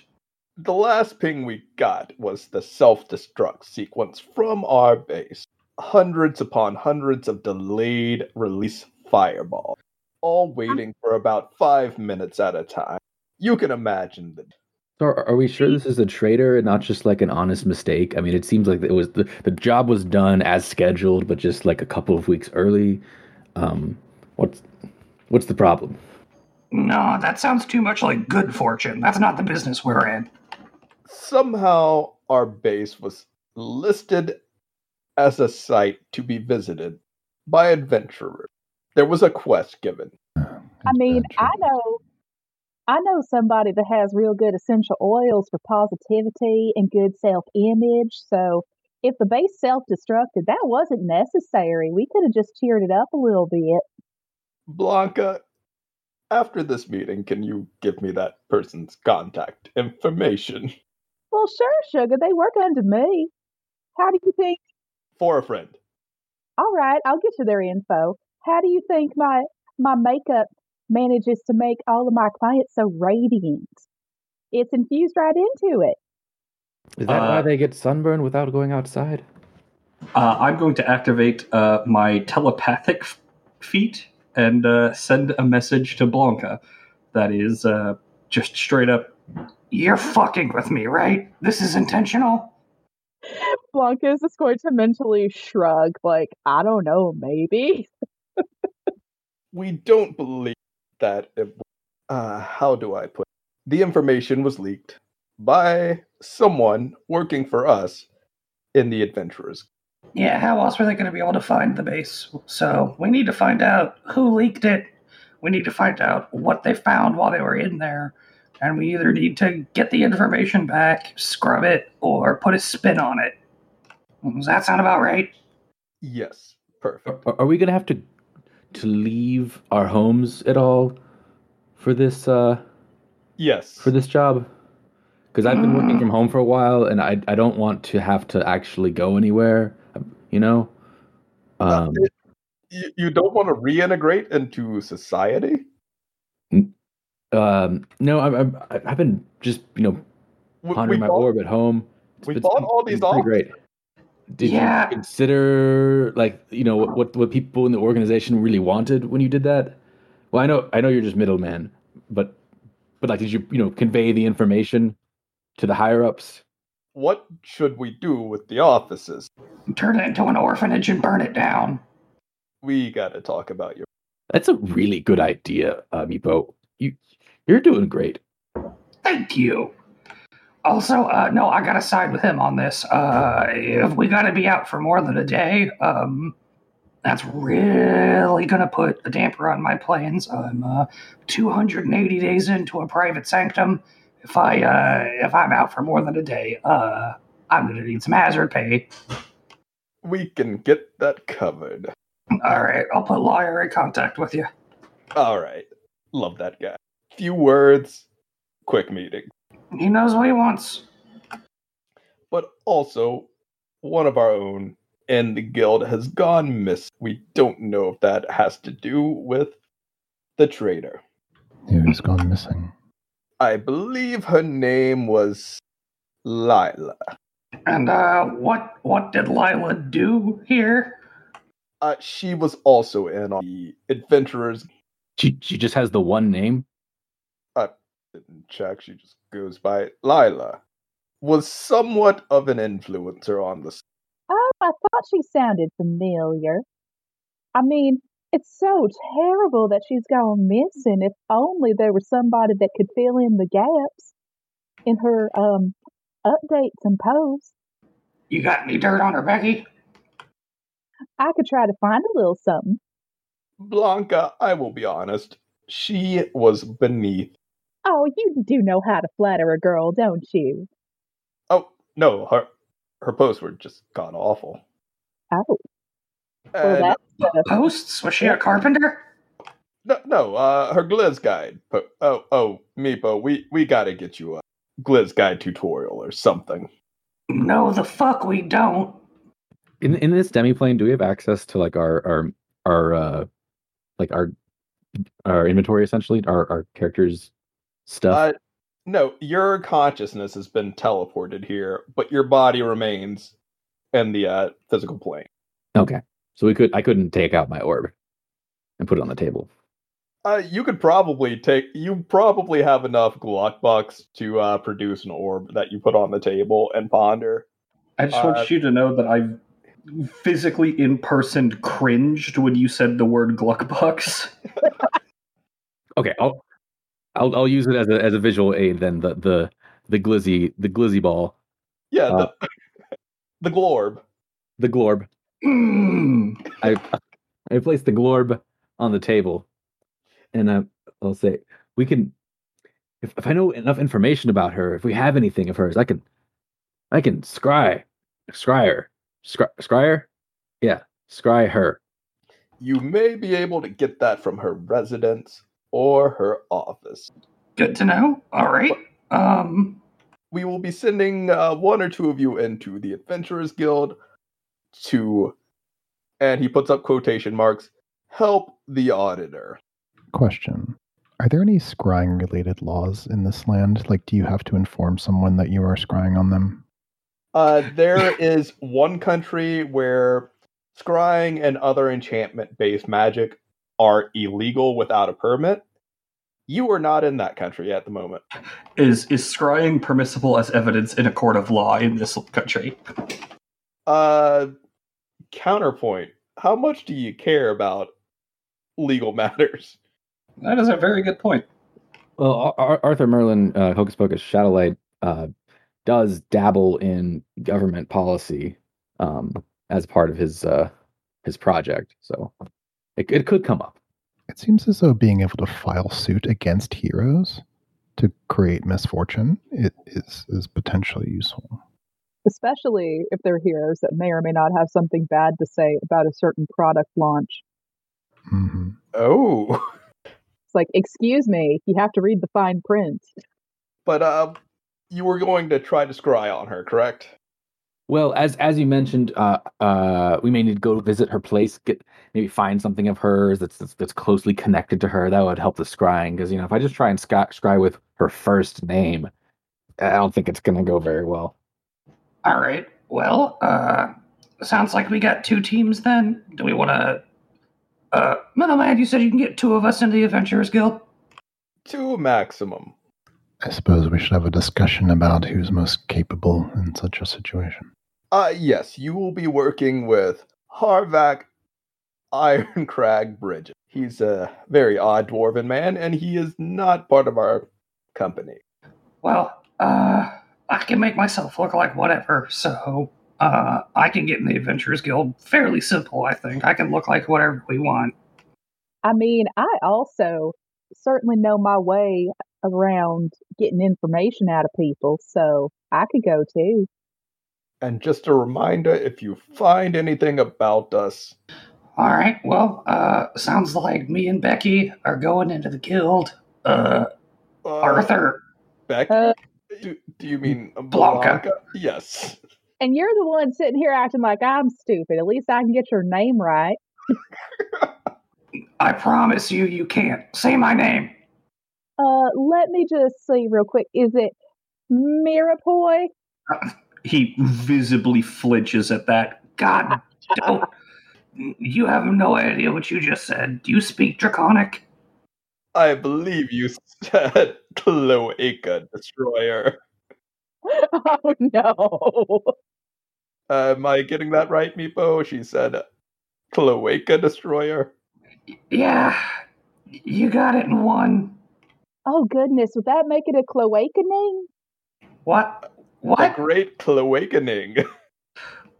The last ping we got was the self destruct sequence from our base. Hundreds upon hundreds of delayed release fireballs, all waiting for about five minutes at a time. You can imagine the So are, are we sure this is a traitor and not just like an honest mistake? I mean, it seems like it was the, the job was done as scheduled, but just like a couple of weeks early. Um, what's what's the problem? No, that sounds too much like good fortune. That's not the business we're in. Somehow our base was listed as a site to be visited by adventurers. There was a quest given. I mean, I know I know somebody that has real good essential oils for positivity and good self image. So if the base self destructed, that wasn't necessary. We could have just cheered it up a little bit. Blanca, after this meeting, can you give me that person's contact information? Well, sure, sugar. They work under me. How do you think? For a friend. All right, I'll get you their info. How do you think my my makeup manages to make all of my clients so radiant? It's infused right into it. Is that why Uh, they get sunburned without going outside? Uh, I'm going to activate uh, my telepathic f- feat and uh, send a message to Blanca that is uh, just straight up, You're fucking with me, right? This is intentional? Blanca is just going to mentally shrug, like, I don't know, maybe. We don't believe that it. Uh, how do I put? it? The information was leaked by someone working for us in the Adventurers. Yeah, how else were they going to be able to find the base? So we need to find out who leaked it. We need to find out what they found while they were in there. And we either need to get the information back, scrub it, or put a spin on it. Does that sound about right? Yes, perfect. Are, are we gonna have to to leave our homes at all for this uh Yes. for this job? Because I've been working from home for a while, and I I don't want to have to actually go anywhere. You know. Uh, Um, you, you don't want to reintegrate into society? um, no, I'm, I'm I've been just you know We, we pondering my bought- orb at home. It's we been- bought all these off. great. Did Yeah. you consider like you know what, what what people in the organization really wanted when you did that? Well, I know I know you're just middleman, but but like did you you know convey the information to the higher ups? What should we do with the offices? Turn it into an orphanage and burn it down. We got to talk about your. That's a really good idea, uh, Meepo. You you're doing great. Thank you. Also, uh, no, I gotta side with him on this. Uh, if we gotta be out for more than a day, um, that's really gonna put a damper on my plans. I'm uh, 280 days into a private sanctum. If I uh, if I'm out for more than a day, uh, I'm gonna need some hazard pay. We can get that covered. All right, I'll put Loyar in contact with you. All right. Love that guy. Few words, quick meeting. He knows what he wants. But also, one of our own in the guild has gone missing. We don't know if that has to do with the traitor. Who's gone missing? I believe her name was Lila. And uh, what what did Lila do here? Uh, she was also in on the adventurers. She she just has the one name. I didn't check. She just goes by Lila. Was somewhat of an influencer on the. Oh, I thought she sounded familiar. I mean, it's so terrible that she's gone missing. If only there was somebody that could fill in the gaps in her um updates and posts. You got any dirt on her, Becky? I could try to find a little something. Blanca, I will be honest. She was beneath. Oh, you do know how to flatter a girl, don't you? Oh no, her her posts were just god awful. Oh, well, And- that's uh, Posts? Was she a carpenter? No, no. Uh, her Gliz guide. Po- oh, oh, Meepo, we we gotta get you a Gliz guide tutorial or something. No, the fuck we don't. In in this demiplane, do we have access to like our our our uh like our our inventory essentially, our our characters stuff? Uh, no, your consciousness has been teleported here, but your body remains in the uh, physical plane. okay. So we could I couldn't take out my orb and put it on the table. Uh, you could probably take. You probably have enough Glock bucks to uh, produce an orb that you put on the table and ponder. I just Uh, want you to know that I physically in person cringed when you said the word Gluckbucks. Okay, I'll I'll I'll use it as a as a visual aid then the the the glizzy the glizzy ball Yeah, Uh, the, the glorb. the glorb. Mm. I I place the glorb on the table, and I, I'll say we can. If, if I know enough information about her, if we have anything of hers, I can, I can scry, scry her, scry, scry her, yeah, scry her. You may be able to get that from her residence or her office. Good to know. All right. Um. We will be sending uh, one or two of you into the Adventurers Guild to, and he puts up quotation marks, help the auditor. Question. Are there any scrying related laws in this land? Like, do you have to inform someone that you are scrying on them? Uh, there is one country where scrying and other enchantment based magic are illegal without a permit. You are not in that country at the moment. Is is scrying permissible as evidence in a court of law in this country? Uh, counterpoint. How much do you care about legal matters? That is a very good point. Well, Ar- Ar- Arthur Merlin, uh, Hocus Pocus Shadowlight, uh, does dabble in government policy um, as part of his uh, his project, so it it could come up. It seems as though being able to file suit against heroes to create misfortune it is is potentially useful. especially if they're heroes that may or may not have something bad to say about a certain product launch. Mm-hmm. Oh, It's like, excuse me, you have to read the fine print. but uh, you were going to try to scry on her, correct? Well, as as you mentioned, uh, uh, we may need to go visit her place, get maybe find something of hers that's that's, that's closely connected to her. That would help the scrying, because you know if I just try and sc- scry with her first name, I don't think it's going to go very well. All right. Well, uh, sounds like we got two teams then. Do we want to? Uh, Middleman, you said you can get two of us into the Adventurers Guild. Two maximum. I suppose we should have a discussion about who's most capable in such a situation. Uh, yes, you will be working with Harvak Ironcrag Bridget. He's a very odd dwarven man, and he is not part of our company. Well, uh, I can make myself look like whatever, so uh, I can get in the Adventurers Guild fairly simple. I think I can look like whatever we want. I mean, I also certainly know my way around getting information out of people, so I could go too. And just a reminder if you find anything about us, All right. Well, uh, sounds like me and Becky are going into the guild. Uh, uh, Arthur. Beck, Uh, do, do you mean Blanca. Blanca? Yes. And you're the one sitting here acting like I'm stupid. At least I can get your name right. I promise you, you can't say my name. Uh, let me just see real quick. Is it Mirapoy? He visibly flinches at that. God, don't. You have no idea what you just said. Do you speak Draconic? I believe you said Cloaca Destroyer. Oh no. Uh, am I getting that right, Meepo? She said Cloaca Destroyer. Yeah, you got it in one. Oh goodness, would that make it a cloacaning? What? A What? great Cloacaning.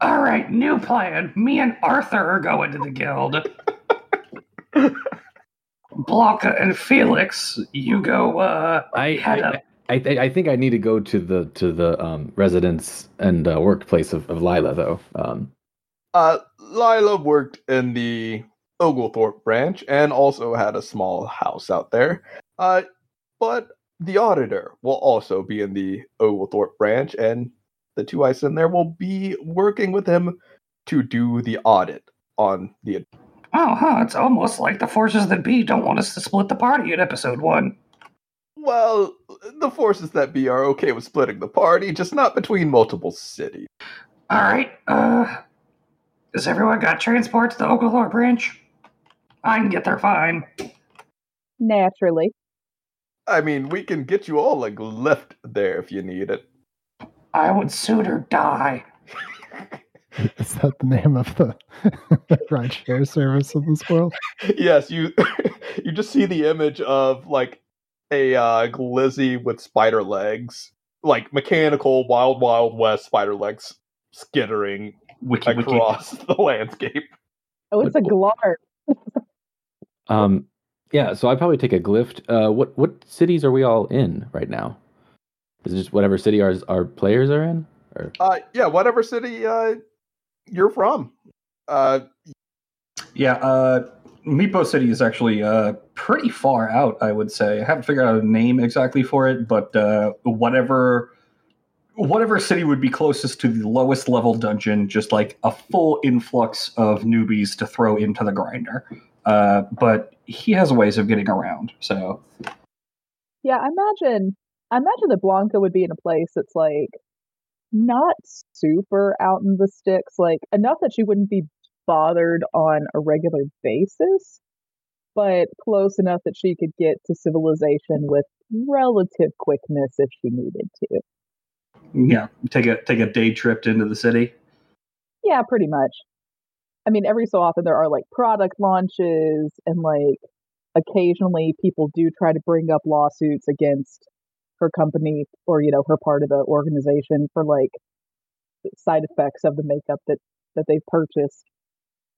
All right, new plan. Me and Arthur are going to the guild. Blanca and Felix, you go. uh I head I, up. I, I, I think I need to go to the to the um, residence and uh, workplace of, of Lila though. Um, Uh, Lila worked in the Oglethorpe branch and also had a small house out there. Uh, but the auditor will also be in the Oglethorpe branch, and the two I send there will be working with him to do the audit on the. Oh, huh. It's almost like the forces that be don't want us to split the party in episode one. Well, the forces that be are okay with splitting the party, just not between multiple cities. All right. Uh, has everyone got transport to the Oglethorpe branch? I can get there fine. Naturally. I mean, we can get you all a lift there if you need it. I would sooner die. Is that the name of the ride share service in this world? yes, you you just see the image of like a uh, glizzy with spider legs, like mechanical Wild Wild West spider legs skittering Wiki wiki. across the landscape. Oh, it's a glar. Um, yeah, so I'd probably take a glyph. Uh, what what cities are we all in right now? Is it just whatever city our our players are in? Or Uh, yeah, whatever city uh, you're from. Uh, Yeah, uh, Meepo City is actually uh, pretty far out, I would say. I haven't figured out a name exactly for it, but uh, whatever whatever city would be closest to the lowest level dungeon, just like a full influx of newbies to throw into the grinder. Uh, but he has ways of getting around, so Yeah, I imagine I imagine that Blanca would be in a place that's like not super out in the sticks, like enough that she wouldn't be bothered on a regular basis, but close enough that she could get to civilization with relative quickness if she needed to. yeah, take a take a day trip into the city. Yeah, pretty much. I mean, every so often there are like product launches and like occasionally people do try to bring up lawsuits against her company or you know her part of the organization for like side effects of the makeup that that they've purchased.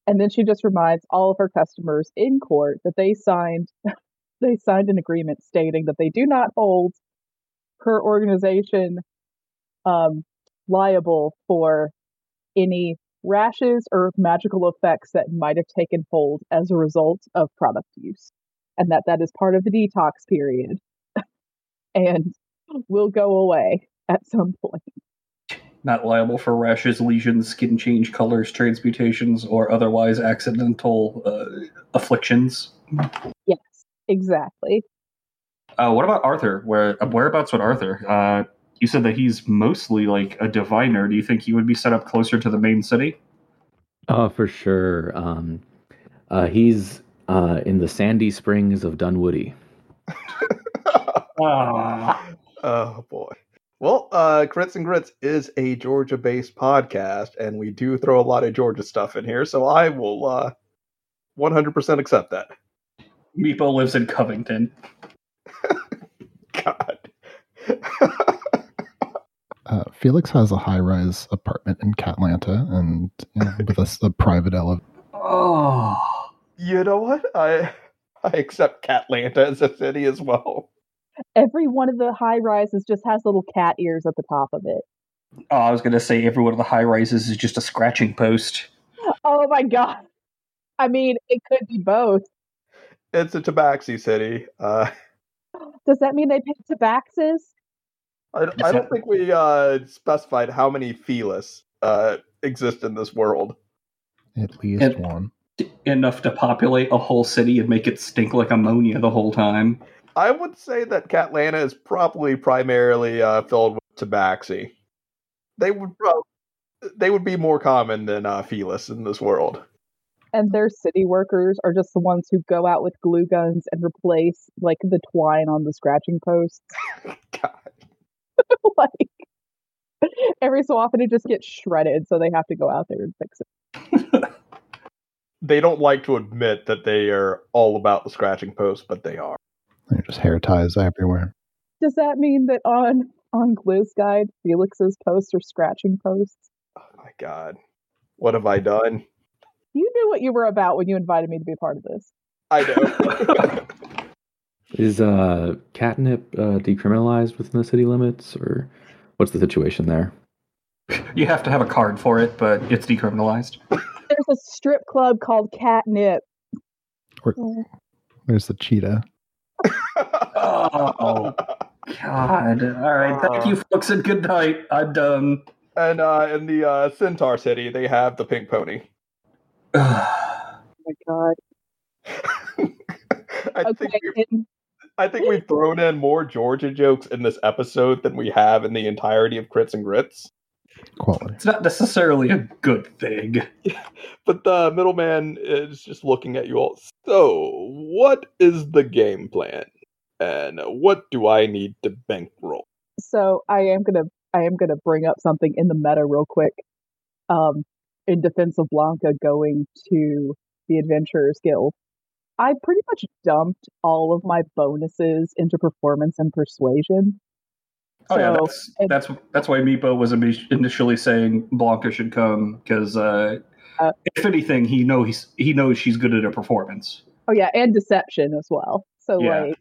And then she just reminds all of her customers in court that they signed they signed an agreement stating that they do not hold her organization um, liable for any rashes or magical effects that might have taken hold as a result of product use, and that that is part of the detox period and will go away at some point. Not liable for rashes, lesions, skin change colors, transmutations, or otherwise accidental uh, afflictions. Yes, exactly. Uh, what about Arthur? Where uh, whereabouts with Arthur? Uh, you said that he's mostly like a diviner. Do you think he would be set up closer to the main city? oh, for sure. Um, uh, he's uh, in the sandy springs of Dunwoody. Oh boy. Well, uh, Crits and Grits is a Georgia-based podcast, and we do throw a lot of Georgia stuff in here, so I will uh, 100% accept that. Meepo lives in Covington. God. Uh, Felix has a high-rise apartment in Catlanta, and you know, with a, a private elevator. Oh, you know what? I I accept Catlanta as a city as well. Every one of the high rises just has little cat ears at the top of it. Oh, I was gonna say every one of the high rises is just a scratching post. Oh my god. I mean, it could be both. It's a tabaxi city. Uh, Does that mean they pay tabaxes? I, I don't think we uh, specified how many Felis uh, exist in this world. At least And- one. Enough to populate a whole city and make it stink like ammonia the whole time. I would say that Catlanta is probably primarily uh, filled with tabaxi. They would prob- they would be more common than uh, Felis in this world. And their city workers are just the ones who go out with glue guns and replace like the twine on the scratching posts. God. like every so often it just gets shredded, so they have to go out there and fix it. They don't like to admit that they are all about the scratching post, but they are. They're just hair ties everywhere. Does that mean that on on Gliz Guide, Felix's posts are scratching posts? Oh my God. What have I done? You knew what you were about when you invited me to be a part of this. I know. Is uh, catnip uh, decriminalized within the city limits, or what's the situation there? You have to have a card for it, but it's decriminalized. There's a strip club called Catnip. Or- There's the cheetah. Oh. God. All right. Thank you, folks, and good night. I'm done. and uh, in the uh, Centaur City, they have the pink pony. Oh my god. I Okay. think we, and- I think we've thrown in more Georgia jokes in this episode than we have in the entirety of Crits and Grits. quality. It's not necessarily a good thing. But the middleman is just looking at you all. So, what is the game plan? And what do I need to bankroll? So I am gonna I am gonna bring up something in the meta real quick. Um, in defense of Blanca going to the Adventurers Guild, I pretty much dumped all of my bonuses into performance and persuasion. Oh yeah, that's and- that's that's why Meepo was initially saying Blanca should come because uh, Uh, if anything, he knows he knows she's good at a performance. Oh yeah, and deception as well. So Yeah. like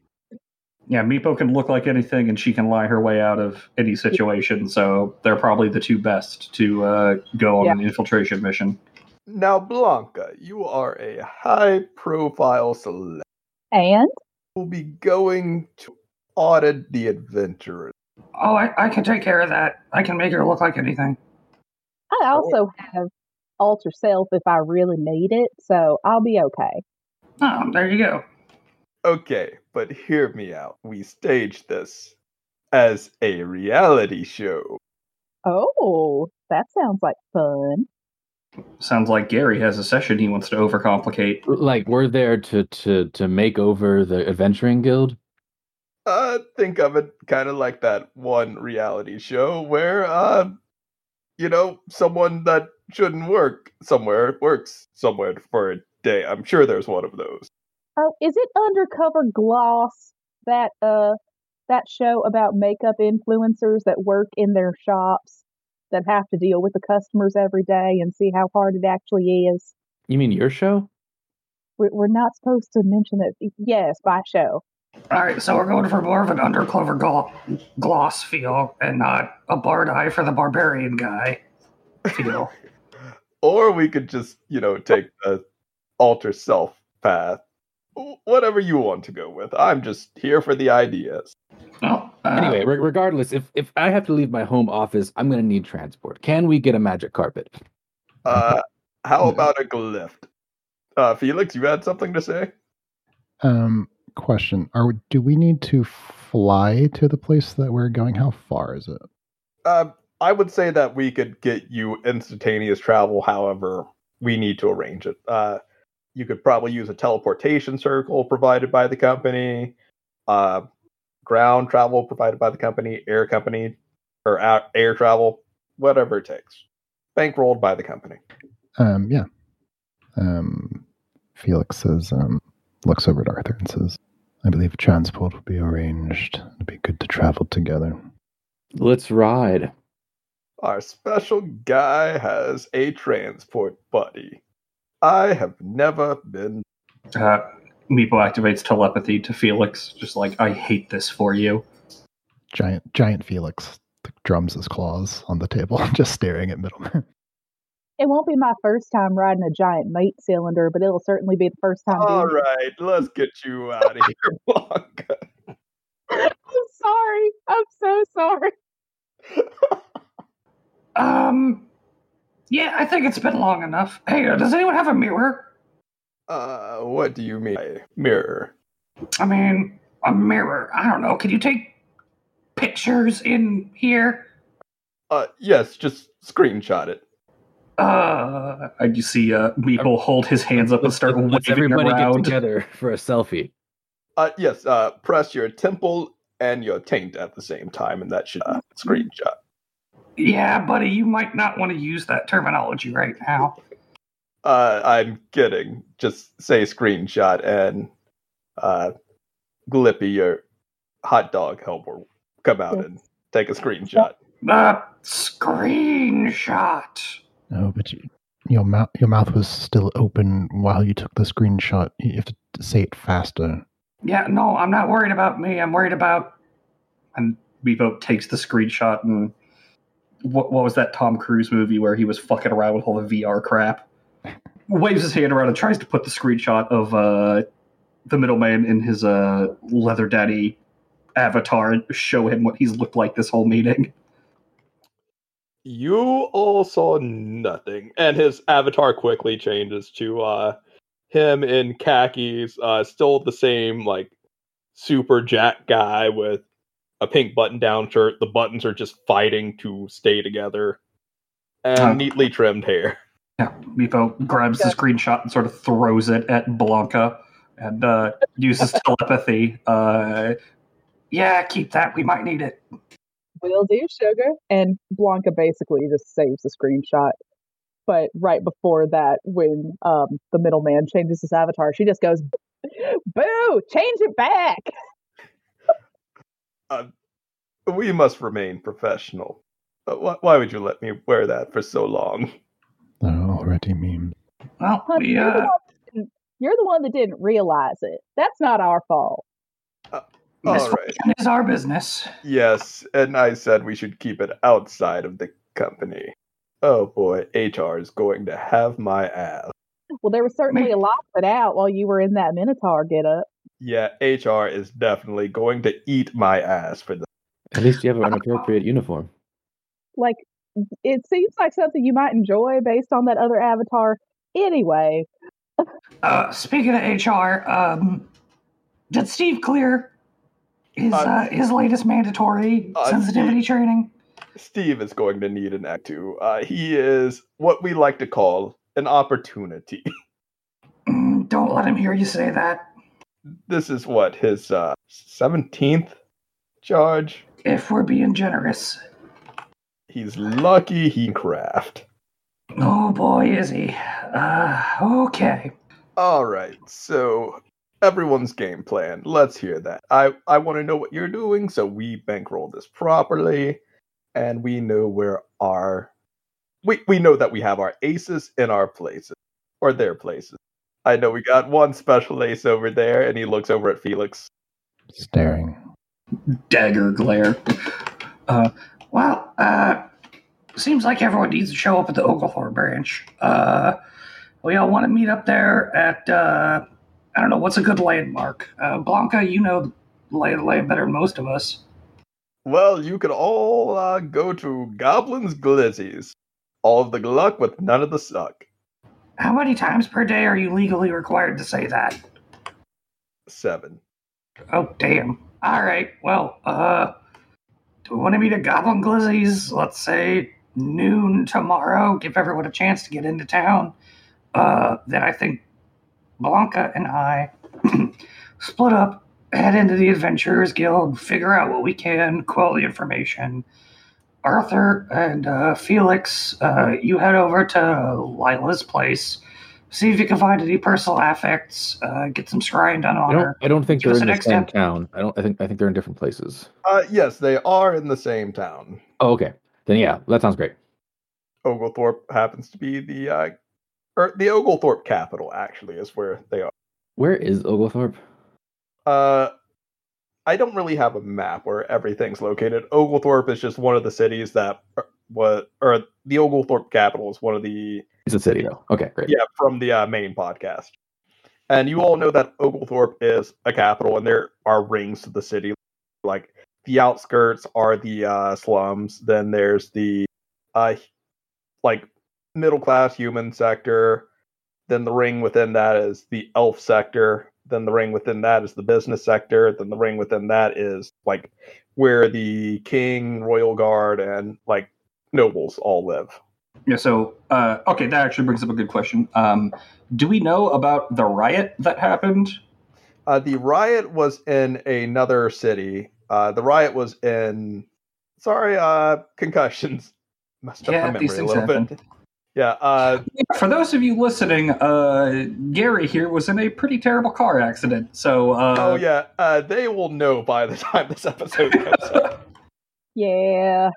Yeah, Meepo can look like anything, and she can lie her way out of any situation. So they're probably the two best to uh, go on Yeah. an infiltration mission. Now, Blanca, you are a high profile celeb. and We'll be going to audit the adventurers. Oh, I, I can take care of that. I can make her look like anything. I oh. also have alter self if I really need it, so I'll be okay. Oh, there you go. Okay, but hear me out. We staged this as a reality show. Oh, that sounds like fun. Sounds like Gary has a session he wants to overcomplicate. Like we're there to to to make over the adventuring guild. Uh, think of it kind of like that one reality show where, uh, you know, someone that shouldn't work somewhere works somewhere for a day. I'm sure there's one of those. Oh, is it Undercover Gloss that uh that show about makeup influencers that work in their shops that have to deal with the customers every day and see how hard it actually is? You mean your show? We're, we're not supposed to mention it. Yes, by show. All right, so we're going for more of an Undercover Gloss feel and not a Bard Eye for the barbarian guy feel. Or we could just, you know, take the alter self path. Wh- Whatever you want to go with. I'm just here for the ideas. well, uh, Anyway, re- regardless, if if I have to leave my home office, I'm gonna need transport. Can we get a magic carpet? Uh, how about a glyph? Uh, Felix, you had something to say? Um, question: Are do we need to fly to the place that we're going? How far is it? Uh, I would say that we could get you instantaneous travel. However, we need to arrange it. Uh, you could probably use a teleportation circle provided by the company, uh, ground travel provided by the company, air company, or a- air travel, whatever it takes. Bankrolled by the company. Um, yeah. Um, Felix says, um, looks over at Arthur and says, "I believe transport will be arranged. It'd be good to travel together." Let's ride. Our special guy has a transport buddy. I have never been. Uh, Meepo activates telepathy to Felix, just like I hate this for you. Giant, giant Felix drums his claws on the table, just staring at Middleman. It won't be my first time riding a giant mate cylinder, but it'll certainly be the first time. All right, it. let's get you out of here, Blanca. I'm sorry. I'm so sorry. um, yeah, I think it's been long enough. Hey, uh, does anyone have a mirror? Uh, what do you mean? by Mirror. I mean, a mirror. I don't know. Can you take pictures in here? Uh, yes, just screenshot it. Uh, I you see uh, Meepo hold his hands up and start Let's waving everybody around. get together for a selfie. Uh, yes, uh, press your temple and your taint at the same time, and that should uh, screenshot. Yeah, buddy, you might not want to use that terminology right now. Uh, I'm kidding. Just say screenshot, and uh, Glippy, your hot dog helper, come out and take a screenshot. Uh, screenshot. Oh, but you, your mouth, your mouth was still open while you took the screenshot. You have to say it faster. Yeah, no, I'm not worried about me. I'm worried about. And Meepo takes the screenshot and what, what was that Tom Cruise movie where he was fucking around with all the VR crap? Waves his hand around and tries to put the screenshot of uh, the middleman in his uh, leather daddy avatar and show him what he's looked like this whole meeting. You all saw nothing, and his avatar quickly changes to uh, him in khakis, uh, still the same like super jack guy with a pink button-down shirt. The buttons are just fighting to stay together. and Oh. neatly trimmed hair. Yeah, Meepo grabs the screenshot and sort of throws it at Blanca and uh, uses telepathy. Uh, yeah, keep that. We might need it. Will do, sugar. And Blanca basically just saves the screenshot. But right before that, when um, the middleman changes his avatar, she just goes, "Boo! Change it back." We must remain professional. Uh, why, why would you let me wear that for so long? They're already memed. Well, Honey, we, you're, the uh, one that didn't- you're the one that didn't realize it. That's not our fault. All right. misfortune is our business. Yes, and I said we should keep it outside of the company. Oh boy, HR is going to have my ass. Well, there was certainly Me- a lot put out while you were in that Minotaur get up. Yeah, HR is definitely going to eat my ass for this. At least you have an appropriate uniform. Like, it seems like something you might enjoy based on that other avatar. Anyway, Uh, speaking of HR, um, did Steve clear his Uh, uh, his latest mandatory uh, sensitivity training? Steve is going to need an act too. Uh, he is what we like to call an opportunity. Mm, don't let him hear you say that. This is what his uh, 17th charge. If we're being generous. He's lucky he craft. Oh boy, is he. Uh, okay. All right, so everyone's game plan. Let's hear that. I I want to know what you're doing, so we bankroll this properly, and we know where our we we know that we have our aces in our places or their places. I know we got one special ace over there, and he looks over at Felix. Staring. Dagger glare. Uh, Well, uh, seems like everyone needs to show up at the Oglethorpe branch. Uh, we all want to meet up there at, uh, I don't know, what's a good landmark? Uh, Blanca, you know the lay of the land better than most of us. Well, you could all uh, go to Goblin's Glizzies. All of the luck with none of the suck. How many times per day are you legally required to say that? Seven. Oh, damn. All right. Well, uh, do we want to meet at Goblin Glizzy's? Let's say noon tomorrow. Give everyone a chance to get into town. Uh, then I think Blanca and I split up, head into the Adventurers Guild, figure out what we can, quality information. Arthur and uh, Felix, uh, you head over to Lila's place. See if you can find any personal affects. Uh, get some scrying done on I don't. her. I don't think Give they're in the the same step. town. I don't. I think. I think they're in different places. Uh, yes, they are in the same town. Oh, okay. Then yeah, that sounds great. Oglethorpe happens to be the uh, or the Oglethorpe capital. Actually, is where they are. Where is Oglethorpe? Uh, I don't really have a map where everything's located. Oglethorpe is just one of the cities that what or the Oglethorpe capital is one of the It's a city though. Okay, great. yeah from the uh, main podcast. And you all know that Oglethorpe is a capital, and there are rings to the city. Like the outskirts are the uh, slums. Then there's the uh, like middle class human sector. Then the ring within that is the elf sector. Then the ring within that is the business sector. Then the ring within that is like where the king, royal guard, and like nobles all live. yeah, so, uh, okay, that actually brings up a good question. Um, do we know about the riot that happened? Uh, the riot was in another city. Uh, the riot was in. Sorry, uh, concussions messed up Yeah, my these memory a things little bit. Yeah, uh, For those of you listening, uh, Gary here was in a pretty terrible car accident. So, uh, oh yeah, uh, they will know by the time this episode comes out. yeah.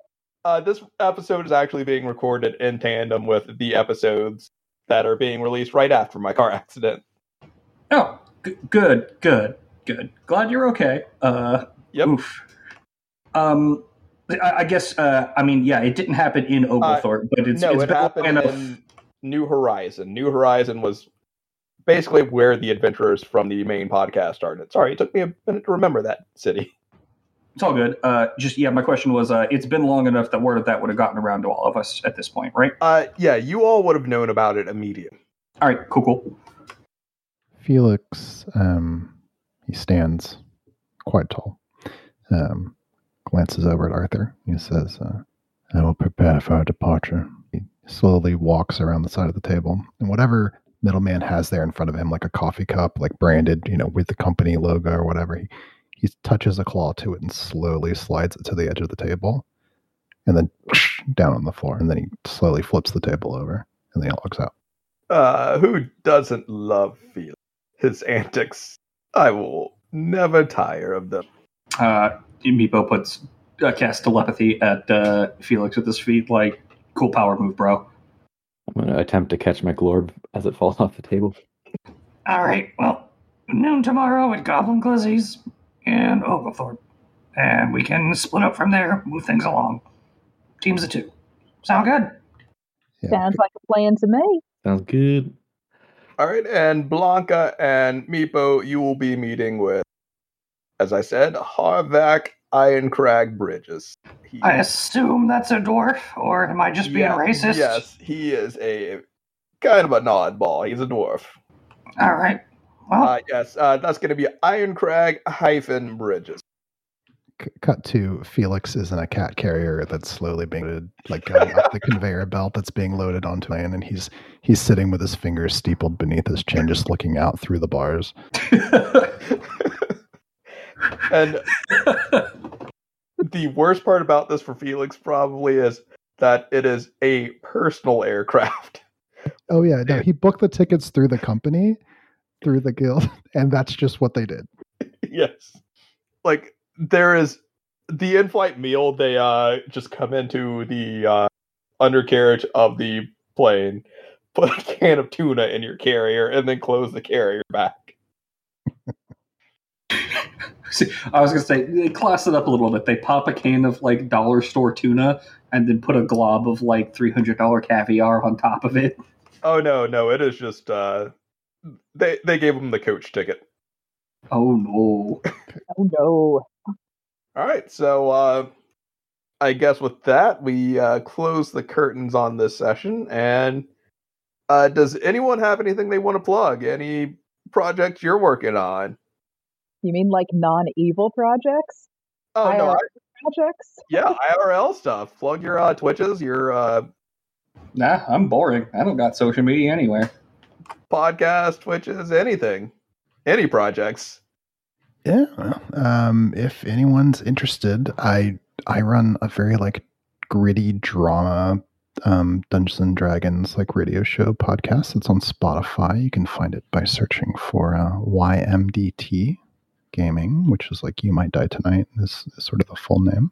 Uh, this episode is actually being recorded in tandem with the episodes that are being released right after my car accident. oh, g- good, good, good. Glad you're okay. Uh, Yep. Oof. Um, I, I guess. Uh, I mean, yeah, it didn't happen in Oglethorpe, but it's no, it's it been long happened enough. in New Horizon. New Horizon was basically where the adventurers from the main podcast started. Sorry, it took me a minute to remember that city. It's all good. Uh, just yeah, my question was, uh, it's been long enough that word of that would have gotten around to all of us at this point, right? Uh, yeah, you all would have known about it immediately. All right, cool, cool. Felix, um, he stands quite tall, um, glances over at Arthur. He says, uh, I will prepare for our departure. He slowly walks around the side of the table, and whatever middleman has there in front of him, like a coffee cup, like branded, you know, with the company logo or whatever, he, he touches a claw to it and slowly slides it to the edge of the table, and then down on the floor, and then he slowly flips the table over, and then he logs out. Uh, who doesn't love Felix? His antics. I will never tire of them. Uh, Meepo puts uh, cast telepathy at uh, Felix with his feet, like cool power move, bro. I'm going to attempt to catch my glorb as it falls off the table. All right, well, noon tomorrow at Goblin Glizzy's and Oglethorpe. And we can split up from there, move things along. Teams of two. Sound good? Yeah. Sounds like a plan to me. Sounds good. All right, and Blanca and Meepo, you will be meeting with, as I said, Harvac Ironcrag Bridges. He, I assume that's a dwarf, or am I just being Yeah, racist? Yes, he is a kind of an oddball. He's a dwarf. All right. Well, Uh, yes, uh, that's going to be Ironcrag hyphen Bridges. C- cut to Felix is in a cat carrier that's slowly being loaded, like going up the conveyor belt that's being loaded onto land, and he's he's sitting with his fingers steepled beneath his chin, just looking out through the bars. And the worst part about this for Felix probably is that it is a personal aircraft. Oh yeah, no, he booked the tickets through the company, through the guild, and that's just what they did. yes. Like there is the in-flight meal they uh just come into the uh undercarriage of the plane, put a can of tuna in your carrier and then close the carrier back. See, I was gonna say they class it up a little bit. They pop a can of like dollar store tuna and then put a glob of like three hundred dollar caviar on top of it. Oh no, no, it is just uh they they gave him the coach ticket. Oh no! Oh no. All right, so uh I guess with that we uh close the curtains on this session and uh does anyone have anything they want to plug? Any projects you're working on? You mean like non-evil projects? Oh no, I, projects? yeah, IRL stuff. Plug your uh Twitches, your uh Nah, I'm boring. I don't got social media anywhere. podcast, Twitches, anything. Any projects. Yeah. well, Um, if anyone's interested, I I run a very like gritty drama um Dungeons and Dragons like radio show podcast. It's on Spotify. You can find it by searching for uh, YMDT Gaming, which is like You Might Die Tonight is, is sort of the full name.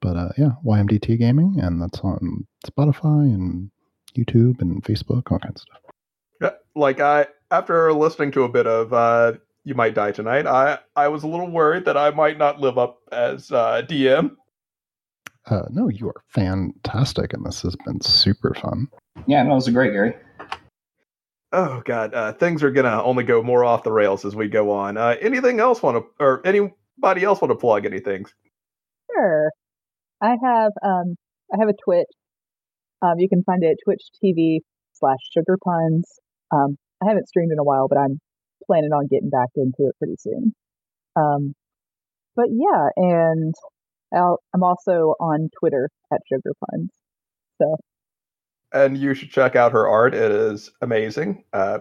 But uh, yeah, YMDT Gaming, and that's on Spotify and YouTube and Facebook, all kinds of stuff. Yeah, Like I after listening to a bit of uh You Might Die Tonight, I I was a little worried that I might not live up as uh DM. Uh, no, you are fantastic, and this has been super fun. Yeah, no, it was a great Gary. Oh god, uh things are gonna only go more off the rails as we go on. Uh anything else want to or anybody else want to plug anything? Sure. I have um I have a Twitch. Um you can find it at Twitch TV slash sugar puns. Um I haven't streamed in a while, but I'm planning on getting back into it pretty soon. Um but yeah, and I'll, I'm also on Twitter at sugar puns. So and you should check out her art. It is amazing. Uh,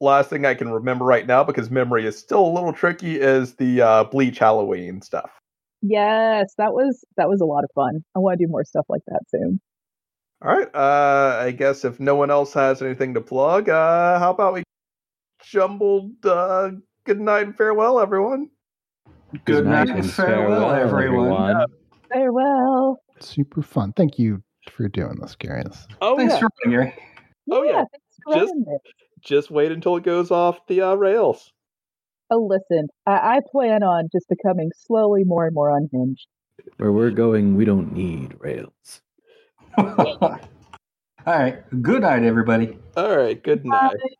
last thing I can remember right now, because memory is still a little tricky, is the uh, Bleach Halloween stuff. yes, that was that was a lot of fun. I want to do more stuff like that soon. All right. Uh, I guess if no one else has anything to plug, uh, how about we jumbled uh, good night and farewell, everyone. Good night and farewell, everyone. Farewell. Super fun. Thank you for doing this, Gary. This- Oh Thanks for running, Gary. Oh, yeah. thanks for Just- running. Just wait until it goes off the uh, rails. Oh, listen, I, I plan on just becoming slowly more and more unhinged. Where we're going, we don't need rails. All right. Good night, everybody. All right. Good night. Bye.